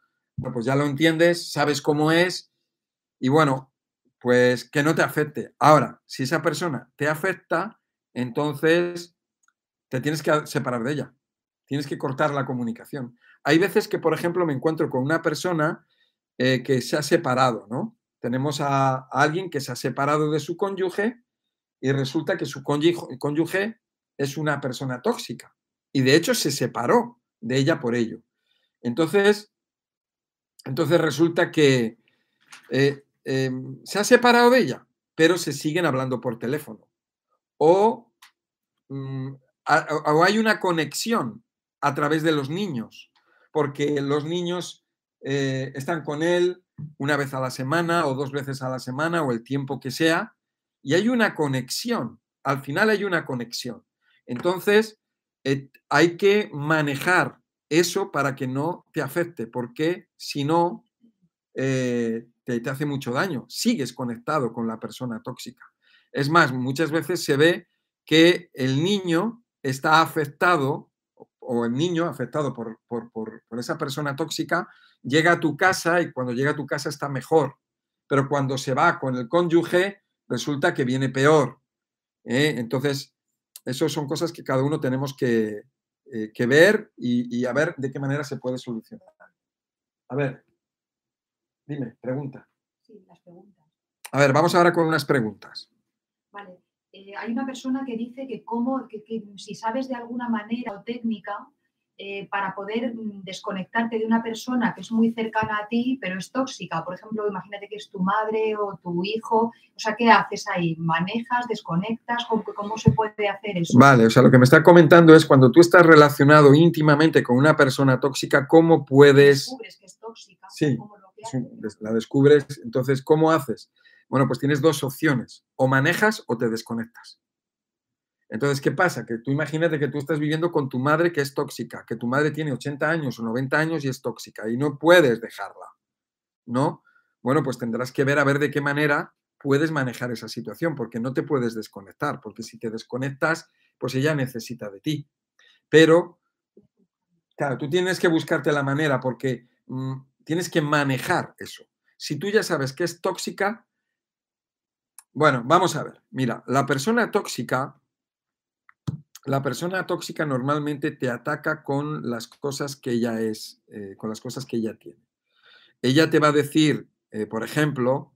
pues ya lo entiendes, sabes cómo es y bueno, pues que no te afecte. Ahora, si esa persona te afecta, entonces te tienes que separar de ella. Tienes que cortar la comunicación. Hay veces que, por ejemplo, me encuentro con una persona eh, que se ha separado, ¿no? Tenemos a, alguien que se ha separado de su cónyuge y resulta que su cónyuge es una persona tóxica. Y de hecho se separó de ella por ello. Entonces, entonces resulta que eh, em, se ha separado de ella, pero se siguen hablando por teléfono. O, mm, o hay una conexión a través de los niños, porque los niños eh, están con él una vez a la semana o dos veces a la semana o el tiempo que sea, y hay una conexión, al final hay una conexión. Entonces, hay que manejar eso para que no te afecte, porque si no, eh, te, te, hace mucho daño. Sigues conectado con la persona tóxica. Es más, muchas veces se ve que el niño está afectado o el niño afectado por, esa persona tóxica llega a tu casa y cuando llega a tu casa está mejor, pero cuando se va con el cónyuge resulta que viene peor. ¿eh? Entonces, eso son cosas que cada uno tenemos que, eh, ver y, a ver de qué manera se puede solucionar. A ver, dime, pregunta. Sí, las preguntas. A ver, vamos ahora con unas preguntas. Eh, hay una persona que dice que, cómo, que, si sabes de alguna manera o técnica eh, para poder mm, desconectarte de una persona que es muy cercana a ti, pero es tóxica. Por ejemplo, imagínate que es tu madre o tu hijo. O sea, ¿qué haces ahí? ¿Manejas? ¿Desconectas? ¿Cómo, cómo se puede hacer eso? Vale, o sea, lo que me está comentando es cuando tú estás relacionado íntimamente con una persona tóxica, ¿cómo puedes... Descubres que es tóxica. Sí, la descubres. Entonces, ¿cómo haces? Bueno, pues tienes dos opciones, o manejas o te desconectas. Entonces, ¿qué pasa? Que tú imagínate que tú estás viviendo con tu madre que es tóxica, que tu madre tiene 80 años o 90 años y es tóxica y no puedes dejarla, ¿no? Bueno, pues tendrás que ver a ver de qué manera puedes manejar esa situación, porque no te puedes desconectar, porque si te desconectas, pues ella necesita de ti. Pero, claro, tú tienes que buscarte la manera porque mm, tienes que manejar eso. Si tú ya sabes que es tóxica, bueno, vamos a ver. Mira, la persona tóxica, la persona tóxica normalmente te ataca con las cosas que ella es, eh, con las cosas que ella tiene. Ella te va a decir, eh, por ejemplo,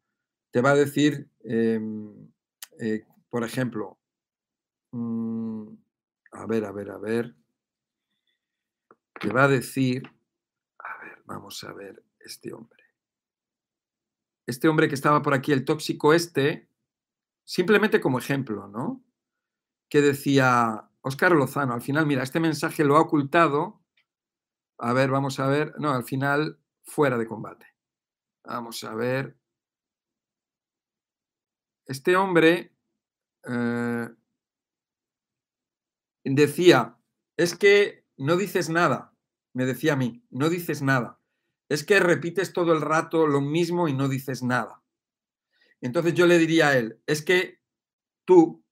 te va a decir, em, eh, por ejemplo, mm, a ver, a ver, a ver, te va a decir, a ver, vamos a ver este hombre. Este hombre que estaba por aquí, el tóxico este, simplemente como ejemplo, ¿no? Que decía Óscar Lozano, al final, mira, este mensaje lo ha ocultado. A ver, vamos a ver. No, al final, fuera de combate. Vamos a ver. Este hombre eh, decía, es que no dices nada, me decía a mí, no dices nada. Es que repites todo el rato lo mismo y no dices nada. Entonces yo le diría a él, es que tú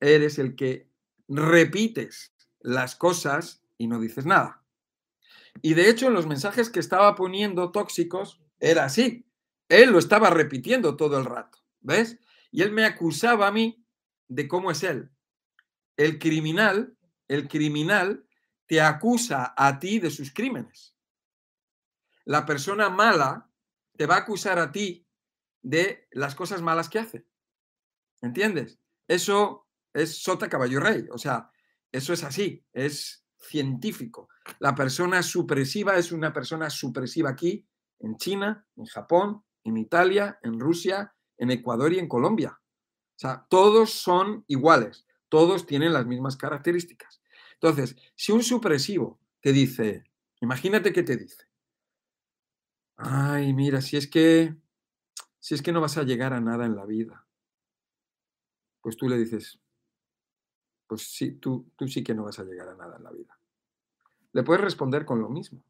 eres el que repites las cosas y no dices nada. Y de hecho, en los mensajes que estaba poniendo tóxicos, era así. Él lo estaba repitiendo todo el rato, ¿ves? Y él me acusaba a mí de cómo es él. El criminal, el criminal te acusa a ti de sus crímenes. La persona mala te va a acusar a ti de las cosas malas que hace. ¿Entiendes? Eso es sota caballo rey. O sea, eso es así, es científico. La persona supresiva es una persona supresiva aquí, en China, en Japón, en Italia, en Rusia, en Ecuador y en Colombia. O sea, todos son iguales, todos tienen las mismas características. Entonces, si un supresivo te dice, imagínate que te dice, ay, mira, si es que si es que no vas a llegar a nada en la vida, pues tú le dices, pues sí, tú, tú sí que no vas a llegar a nada en la vida. Le puedes responder con lo mismo,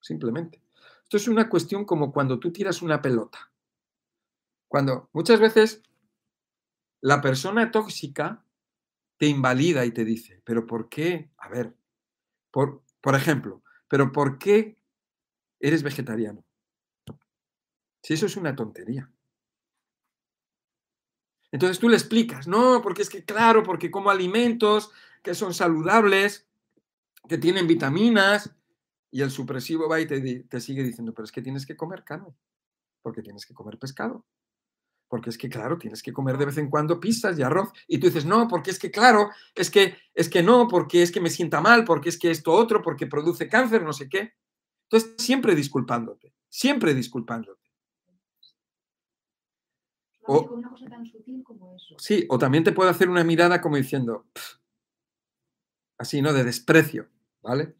simplemente. Esto es una cuestión como cuando tú tiras una pelota. Cuando muchas veces la persona tóxica te invalida y te dice, pero ¿por qué? A ver, por, por ejemplo, pero ¿por qué eres vegetariano? Si eso es una tontería. Entonces tú le explicas, no, porque es que claro, porque como alimentos que son saludables, que tienen vitaminas, y el supresivo va y te, sigue diciendo, pero es que tienes que comer carne, porque tienes que comer pescado, Porque es que, claro, tienes que comer de vez en cuando pizzas y arroz. Y tú dices, no, porque es que, claro, es que, es que no, porque es que me sienta mal, porque es que esto otro, porque produce cáncer, no sé qué. Entonces, siempre disculpándote, siempre disculpándote. O, una cosa tan sutil como eso. Sí, o también te puede hacer una mirada como diciendo, así, ¿no? De desprecio, ¿vale?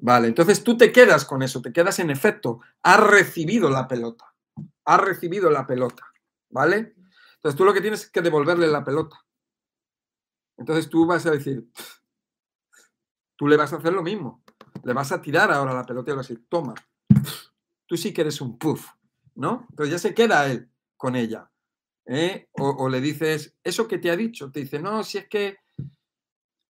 Vale, entonces tú te quedas con eso, te quedas en efecto, has recibido la pelota ha recibido la pelota, ¿vale? Entonces tú lo que tienes es que devolverle la pelota. Entonces tú vas a decir, tú le vas a hacer lo mismo. Le vas a tirar ahora la pelota y le vas a decir, toma, tú sí que eres un puff, ¿no? Entonces ya se queda él con ella. ¿eh? O, le dices, eso que te ha dicho, te dice, no, si es que,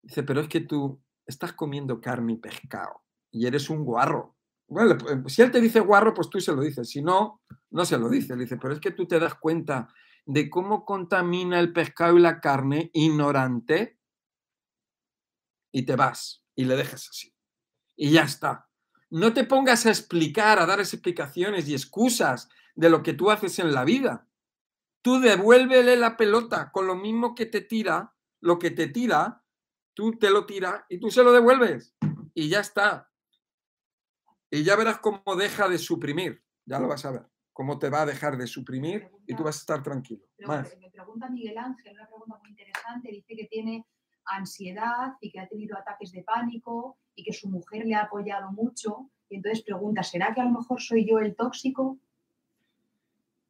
dice, pero es que tú estás comiendo carne y pescado y eres un guarro. Bueno, si él te dice guarro, pues tú se lo dices. Si no, no se lo dice. Le dice, pero es que tú te das cuenta de cómo contamina el pescado y la carne ignorante y te vas y le dejas así. Y ya está. No te pongas a explicar, a dar explicaciones y excusas de lo que tú haces en la vida. Tú devuélvele la pelota con lo mismo que te tira, lo que te tira, tú te lo tiras y tú se lo devuelves. Y ya está. Y ya verás cómo deja de suprimir, ya lo vas a ver, cómo te va a dejar de suprimir y tú vas a estar tranquilo. Me pregunta Miguel Ángel, una pregunta muy interesante, dice que tiene ansiedad y que ha tenido ataques de pánico y que su mujer le ha apoyado mucho. Y entonces pregunta, ¿será que a lo mejor soy yo el tóxico?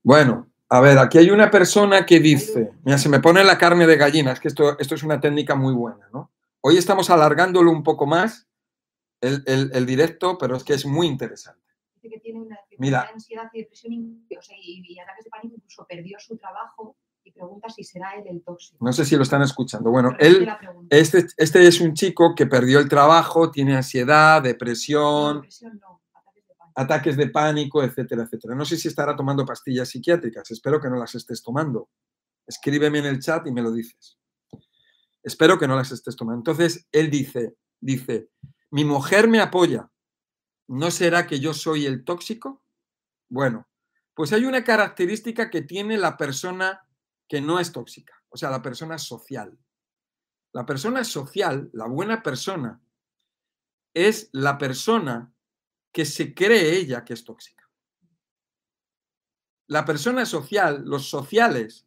Bueno, a ver, aquí hay una persona que dice, mira, se me pone la carne de gallina, es que esto, esto es una técnica muy buena, ¿no? Hoy estamos alargándolo un poco más el, directo, pero es que es muy interesante. Dice que tiene una, Mira, ansiedad y depresión y, ataques de pánico, incluso perdió su trabajo y pregunta si será él el tóxico. No sé si lo están escuchando. Bueno, él, este, este es un chico que perdió el trabajo, tiene ansiedad, depresión, ataques, de pánico, etcétera, etcétera. No sé si estará tomando pastillas psiquiátricas, espero que no las estés tomando. Escríbeme en el chat y me lo dices. Espero que no las estés tomando. Entonces, él dice, dice, mi mujer me apoya. ¿No será que yo soy el tóxico? Bueno, pues hay una característica que tiene la persona que no es tóxica, o sea, la persona social. La persona social, la buena persona, es la persona que se cree ella que es tóxica. La persona social, los sociales,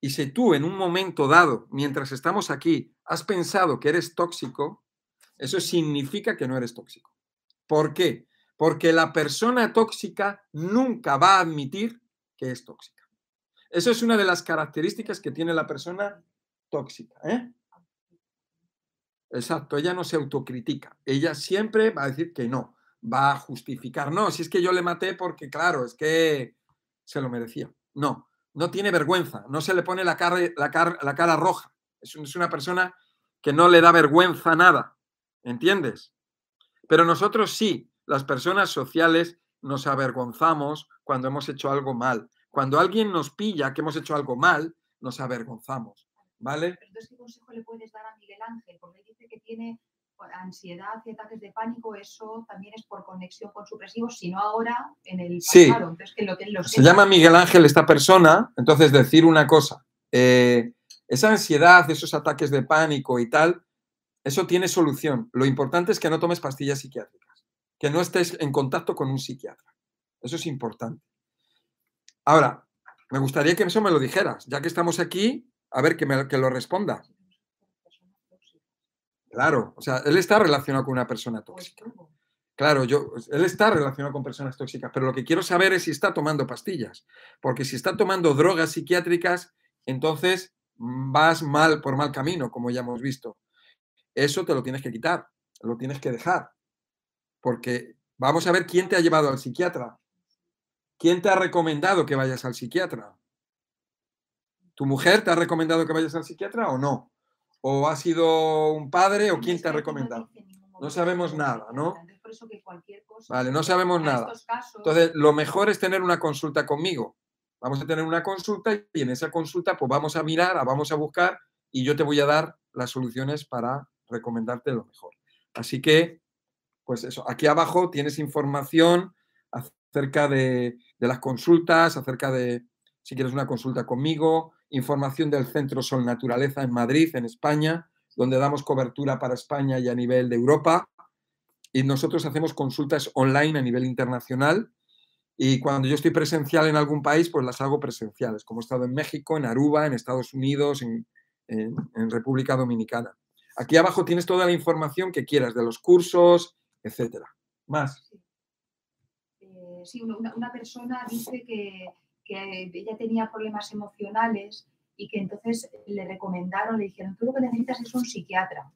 y si tú en un momento dado, mientras estamos aquí, has pensado que eres tóxico, eso significa que no eres tóxico. ¿Por qué? Porque la persona tóxica nunca va a admitir que es tóxica. Eso es una de las características que tiene la persona tóxica. ¿eh? Exacto, ella no se autocritica. Ella siempre va a decir que no, va a justificar. No, si es que yo le maté porque, claro, es que se lo merecía. No, no tiene vergüenza, no se le pone la cara, la la cara roja. Es una persona que no le da vergüenza nada. ¿Entiendes? Pero nosotros sí, las personas sociales nos avergonzamos cuando hemos hecho algo mal. Cuando alguien nos pilla que hemos hecho algo mal, nos avergonzamos. ¿Vale? entonces, ¿qué consejo le puedes dar a Miguel Ángel? Porque dice que tiene ansiedad y ataques de pánico, eso también es por conexión con supresivos, sino ahora en el pasado. Se llama Miguel Ángel esta persona, entonces decir una cosa, eh, esa ansiedad, esos ataques de pánico y tal, eso tiene solución. Lo importante es que no tomes pastillas psiquiátricas, que no estés en contacto con un psiquiatra. Eso es importante. Ahora, me gustaría que eso me lo dijeras, ya que estamos aquí, a ver que, me, que lo responda. Claro, o sea, él está relacionado con una persona tóxica. Claro, yo, él está relacionado con personas tóxicas, pero lo que quiero saber es si está tomando pastillas, porque si está tomando drogas psiquiátricas, entonces vas mal por mal camino, como ya hemos visto eso te lo tienes que quitar, lo tienes que dejar. Porque vamos a ver quién te ha llevado al psiquiatra. ¿Quién te ha recomendado que vayas al psiquiatra? ¿Tu mujer te ha recomendado que vayas al psiquiatra o no? ¿O ha sido un padre o quién te ha recomendado? No sabemos nada, ¿no? Vale, no sabemos nada. Entonces, lo mejor es tener una consulta conmigo. Vamos a tener una consulta y en esa consulta pues vamos a mirar, vamos a buscar y yo te voy a dar las soluciones para recomendarte lo mejor. Así que, pues eso, aquí abajo tienes información acerca de, las consultas, acerca de, si quieres una consulta conmigo, información del Centro Sol Naturaleza en Madrid, en España, donde damos cobertura para España y a nivel de Europa. Y nosotros hacemos consultas online a nivel internacional. Y cuando yo estoy presencial en algún país, pues las hago presenciales, como he estado en México, en Aruba, en Estados Unidos, en, República Dominicana. Aquí abajo tienes toda la información que quieras de los cursos, etcétera. Más. sí, eh, una, persona dice que, que ella tenía problemas emocionales y que entonces le recomendaron, le dijeron, tú lo que necesitas es un psiquiatra.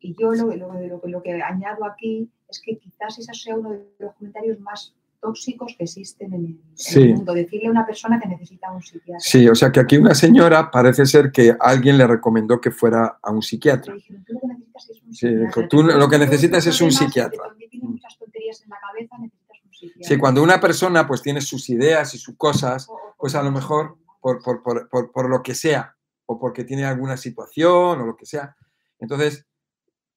Y yo lo, lo, lo, que añado aquí es que quizás ese sea uno de los comentarios más tóxicos que existen en el, mundo. Decirle a una persona que necesita un psiquiatra. Sí, o sea que aquí una señora parece ser que alguien le recomendó que fuera a un psiquiatra. tú lo que necesitas es un psiquiatra. Sí, tú lo que necesitas es un psiquiatra. muchas tonterías en la cabeza, necesitas psiquiatra. Sí, cuando una persona pues tiene sus ideas y sus cosas, pues a lo mejor por, por, por, por, lo que sea, o porque tiene alguna situación o lo que sea. Entonces,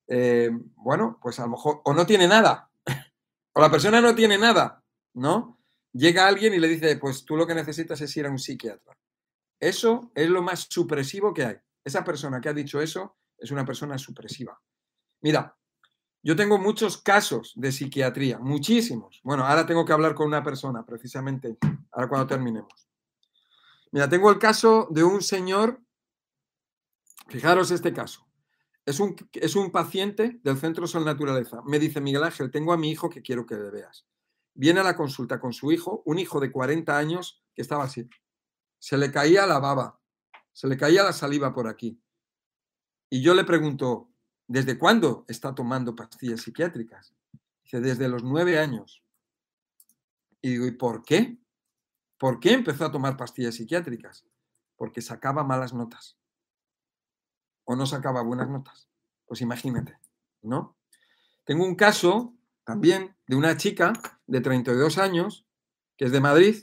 eh, bueno, pues a lo mejor, o no tiene nada, o la persona no tiene nada, ¿no? Llega alguien y le dice, pues tú lo que necesitas es ir a un psiquiatra. Eso es lo más supresivo que hay. Esa persona que ha dicho eso es una persona supresiva. Mira, yo tengo muchos casos de psiquiatría, muchísimos. Bueno, ahora tengo que hablar con una persona, precisamente, ahora cuando terminemos. Mira, tengo el caso de un señor, fijaros este caso, es un, es un paciente del Centro Sol Naturaleza. Me dice, Miguel Ángel, tengo a mi hijo que quiero que le veas. Viene a la consulta con su hijo, un hijo de 40 años que estaba así. Se le caía la baba, se le caía la saliva por aquí. Y yo le pregunto, ¿desde cuándo está tomando pastillas psiquiátricas? Dice, desde los nueve años. Y digo, ¿y por qué? ¿Por qué empezó a tomar pastillas psiquiátricas? Porque sacaba malas notas. O no sacaba buenas notas. Pues imagínate, ¿no? Tengo un caso también de una chica de 32 años, que es de Madrid.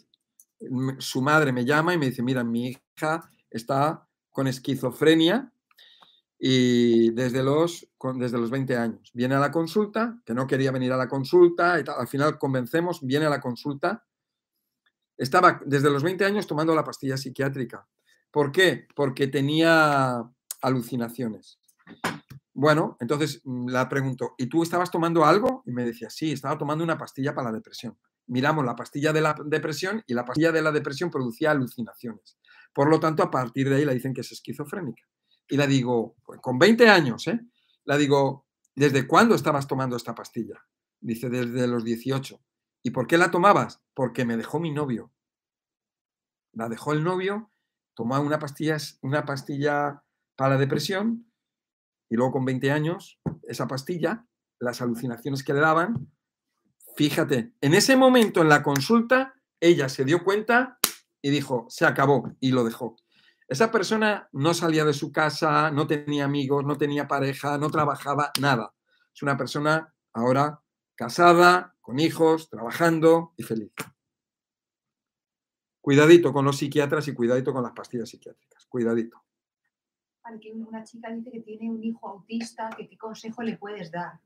Su madre me llama y me dice, mira, mi hija está con esquizofrenia y desde los, desde los 20 años. Viene a la consulta, que no quería venir a la consulta, y al final convencemos, viene a la consulta estaba desde los 20 años tomando la pastilla psiquiátrica. ¿Por qué? Porque tenía alucinaciones. Bueno, entonces mm, la pregunto, ¿y tú estabas tomando algo? Y me decía, sí, estaba tomando una pastilla para la depresión. Miramos la pastilla de la depresión y la pastilla de la depresión producía alucinaciones. Por lo tanto, a partir de ahí le dicen que es esquizofrénica. Y la digo, con 20 años, ¿eh? La digo, ¿desde cuándo estabas tomando esta pastilla? Dice, desde los 18. ¿Y por qué la tomabas? Porque me dejó mi novio. La dejó el novio, tomó una pastilla, una pastilla para la depresión y luego con 20 años, esa pastilla, las alucinaciones que le daban, fíjate, en ese momento en la consulta, ella se dio cuenta y dijo, se acabó y lo dejó. Esa persona no salía de su casa, no tenía amigos, no tenía pareja, no trabajaba, nada. Es una persona ahora casada, con hijos, trabajando y feliz. Cuidadito con los psiquiatras y cuidadito con las pastillas psiquiátricas. Cuidadito. una chica dice que tiene un hijo autista, ¿qué consejo le puedes dar?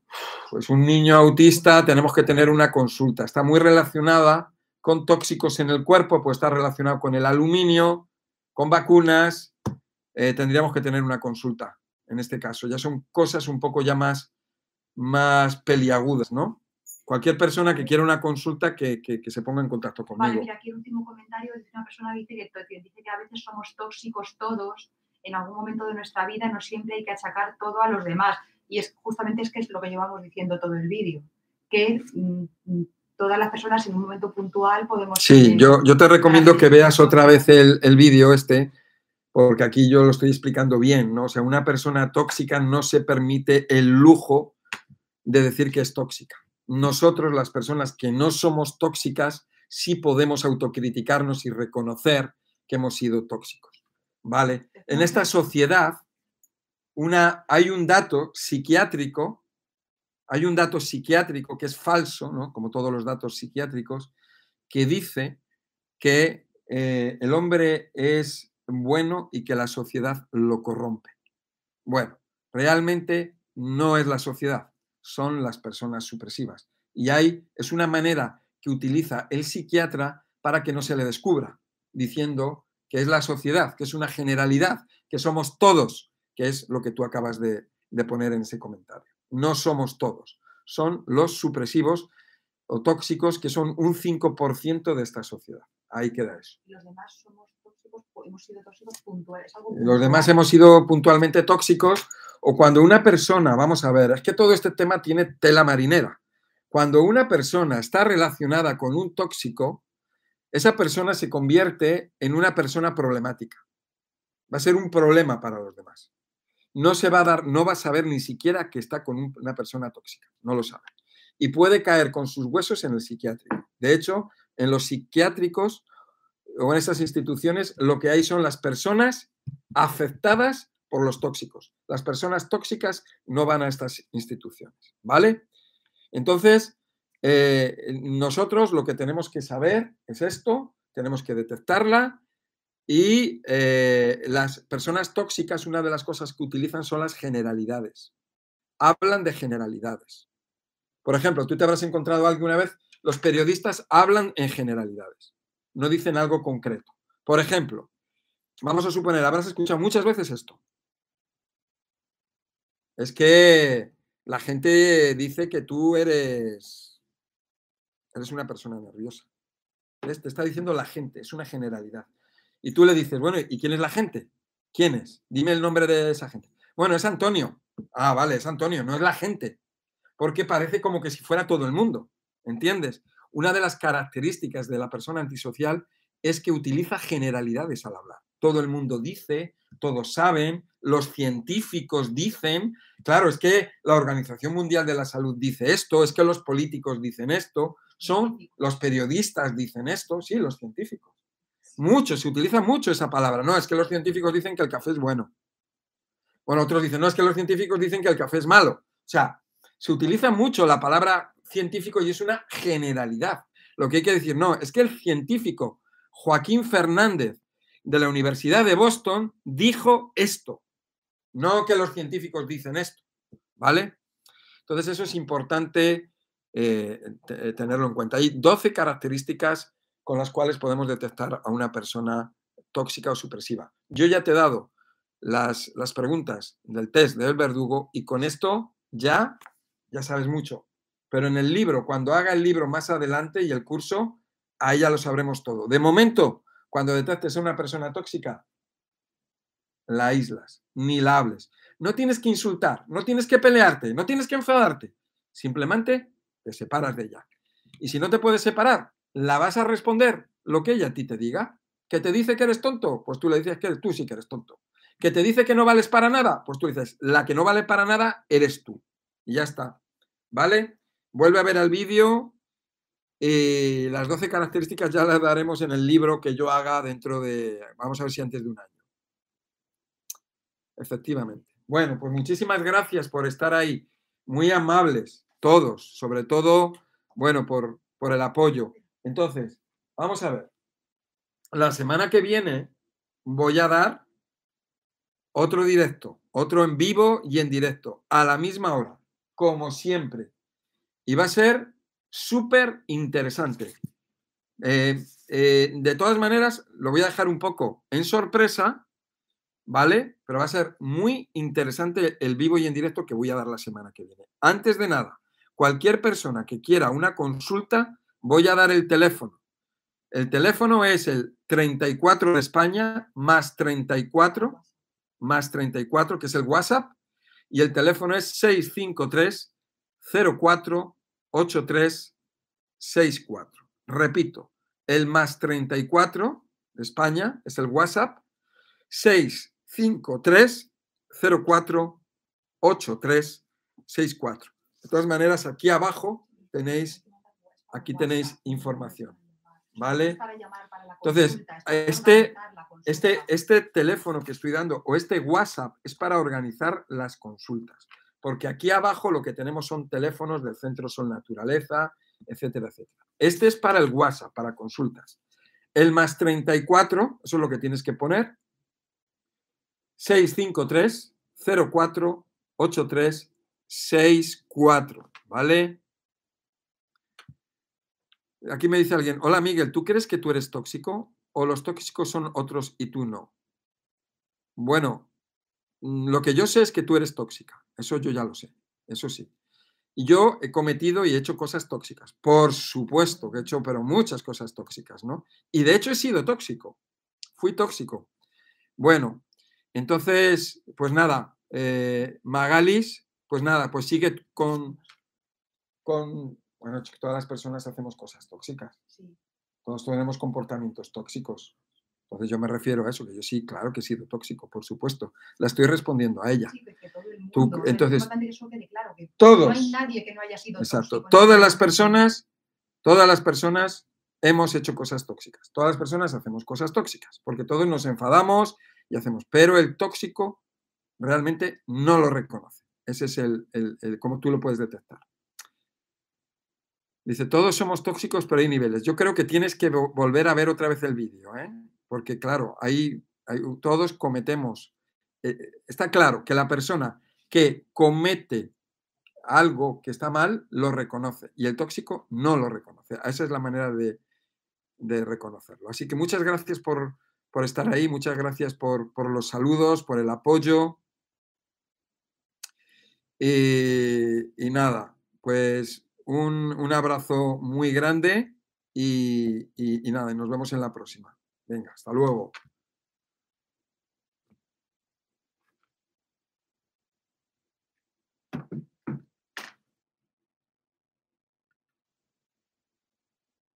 Pues un niño autista tenemos que tener una consulta. Está muy relacionada con tóxicos en el cuerpo, pues está relacionado con el aluminio, con vacunas. Eh, tendríamos que tener una consulta en este caso. Ya son cosas un poco ya más, más peliagudas, ¿no? cualquier persona que quiera una consulta que, se ponga en contacto conmigo. Vale, mira, aquí el último comentario es una persona dice que, dice que a veces somos tóxicos todos en algún momento de nuestra vida, no siempre hay que achacar todo a los demás. Y es justamente es que es lo que llevamos diciendo todo el vídeo, que mm, todas las personas en un momento puntual podemos... Sí, yo, yo te recomiendo que veas otra vez el, el vídeo este, porque aquí yo lo estoy explicando bien, ¿no? O sea, una persona tóxica no se permite el lujo de decir que es tóxica nosotros, las personas que no somos tóxicas, sí podemos autocriticarnos y reconocer que hemos sido tóxicos. ¿Vale? En esta sociedad una, hay un dato psiquiátrico, hay un dato psiquiátrico que es falso, como todos los datos psiquiátricos, que dice que eh, el hombre es bueno y que la sociedad lo corrompe. Bueno, realmente no es la sociedad, son las personas supresivas. Y ahí es una manera que utiliza el psiquiatra para que no se le descubra. diciendo que es la sociedad, que es una generalidad, que somos todos, que es lo que tú acabas de poner en ese comentario. No somos todos, son los supresivos o tóxicos que son un 5% de esta sociedad. Ahí queda eso. Los demás somos tóxicos, hemos sido tóxicos puntuales. algo Los demás hemos sido puntualmente tóxicos o cuando una persona, vamos a ver, es que todo este tema tiene tela marinera. Cuando una persona está relacionada con un tóxico, esa persona se convierte en una persona problemática. Va a ser un problema para los demás. No se va a dar, no va a saber ni siquiera que está con un- una persona tóxica, no lo sabe. Y puede caer con sus huesos en el psiquiátrico. De hecho, en los psiquiátricos o en esas instituciones, lo que hay son las personas afectadas por los tóxicos. Las personas tóxicas no van a estas instituciones, ¿vale? Entonces, eh, nosotros lo que tenemos que saber es esto, tenemos que detectarla y eh, las personas tóxicas, una de las cosas que utilizan son las generalidades. Hablan de generalidades. Por ejemplo, tú te habrás encontrado alguna vez, los periodistas hablan en generalidades, no dicen algo concreto. Por ejemplo, vamos a suponer, habrás escuchado muchas veces esto. Es que la gente dice que tú eres, eres una persona nerviosa. Te está diciendo la gente, es una generalidad. Y tú le dices, bueno, ¿y quién es la gente? ¿Quién es? Dime el nombre de esa gente. Bueno, es Antonio. Ah, vale, es Antonio, no es la gente. Porque parece como que si fuera todo el mundo. ¿Entiendes? Una de las características de la persona antisocial es que utiliza generalidades al hablar. Todo el mundo dice, todos saben, los científicos dicen. Claro, es que la Organización Mundial de la Salud dice esto, es que los políticos dicen esto, son los periodistas dicen esto, sí, los científicos. Mucho, se utiliza mucho esa palabra. No, es que los científicos dicen que el café es bueno. Bueno, otros dicen, no, es que los científicos dicen que el café es malo. O sea, se utiliza mucho la palabra científico y es una generalidad. Lo que hay que decir, no, es que el científico Joaquín Fernández de la Universidad de Boston dijo esto. No que los científicos dicen esto. ¿Vale? Entonces eso es importante eh, te- tenerlo en cuenta. Hay 12 características con las cuales podemos detectar a una persona tóxica o supresiva. Yo ya te he dado las, las preguntas del test del verdugo y con esto ya, ya sabes mucho. Pero en el libro, cuando haga el libro más adelante y el curso, ahí ya lo sabremos todo. De momento, cuando detectes a una persona tóxica, la aíslas, ni la hables. No tienes que insultar, no tienes que pelearte, no tienes que enfadarte. Simplemente te separas de ella. Y si no te puedes separar, la vas a responder lo que ella a ti te diga. ¿Que te dice que eres tonto? Pues tú le dices que tú sí que eres tonto. ¿Que te dice que no vales para nada? Pues tú dices, la que no vale para nada eres tú. Y ya está. ¿Vale? Vuelve a ver el vídeo. Y las 12 características ya las daremos en el libro que yo haga dentro de, vamos a ver si antes de un año. Efectivamente. Bueno, pues muchísimas gracias por estar ahí. Muy amables, todos, sobre todo, bueno, por, por el apoyo. Entonces, vamos a ver. La semana que viene voy a dar otro directo, otro en vivo y en directo, a la misma hora, como siempre. Y va a ser súper interesante. Eh, eh, de todas maneras, lo voy a dejar un poco en sorpresa, ¿vale? Pero va a ser muy interesante el vivo y en directo que voy a dar la semana que viene. Antes de nada, cualquier persona que quiera una consulta, voy a dar el teléfono. El teléfono es el 34 de España más 34 más 34, que es el WhatsApp, y el teléfono es 653 04 83 64. Repito, el más 34 de España es el WhatsApp 653 04 83 64. De todas maneras, aquí abajo tenéis, aquí tenéis información. ¿Vale? Entonces, este, este, este teléfono que estoy dando o este WhatsApp es para organizar las consultas. Porque aquí abajo lo que tenemos son teléfonos del Centro Sol Naturaleza, etcétera, etcétera. Este es para el WhatsApp, para consultas. El más 34, eso es lo que tienes que poner. 653 04 83 64, ¿vale? Aquí me dice alguien, hola Miguel, ¿tú crees que tú eres tóxico? o los tóxicos son otros y tú no? Bueno, mm, lo que yo sé es que tú eres tóxica, eso yo ya lo sé, eso sí. Y yo he cometido y he hecho cosas tóxicas, por supuesto que he hecho, pero muchas cosas tóxicas, ¿no? Y de hecho he sido tóxico, fui tóxico. Bueno, entonces, pues nada, eh, Magalis, pues nada, pues sigue con, con, bueno, todas las personas hacemos cosas tóxicas. Todos tenemos comportamientos tóxicos. Entonces yo me refiero a eso, que yo sí, claro que he sido tóxico, por supuesto. La estoy respondiendo a ella. entonces, todos. No hay nadie que no haya sido exacto, Todas las personas, todas las personas hemos hecho cosas tóxicas. Todas las personas hacemos cosas tóxicas, porque todos nos enfadamos y hacemos. Pero el tóxico realmente no lo reconoce. Ese es el, el, cómo tú lo puedes detectar. Dice, todos somos tóxicos, pero hay niveles. Yo creo que tienes que volver a ver otra vez el vídeo, ¿eh? porque claro, ahí, todos cometemos. Eh, está claro que la persona que comete algo que está mal lo reconoce y el tóxico no lo reconoce. Esa es la manera de, reconocerlo. Así que muchas gracias por, estar ahí, muchas gracias por los saludos, por el apoyo. Y, nada, pues un, abrazo muy grande y, y nada, nos vemos en la próxima. Venga, hasta luego.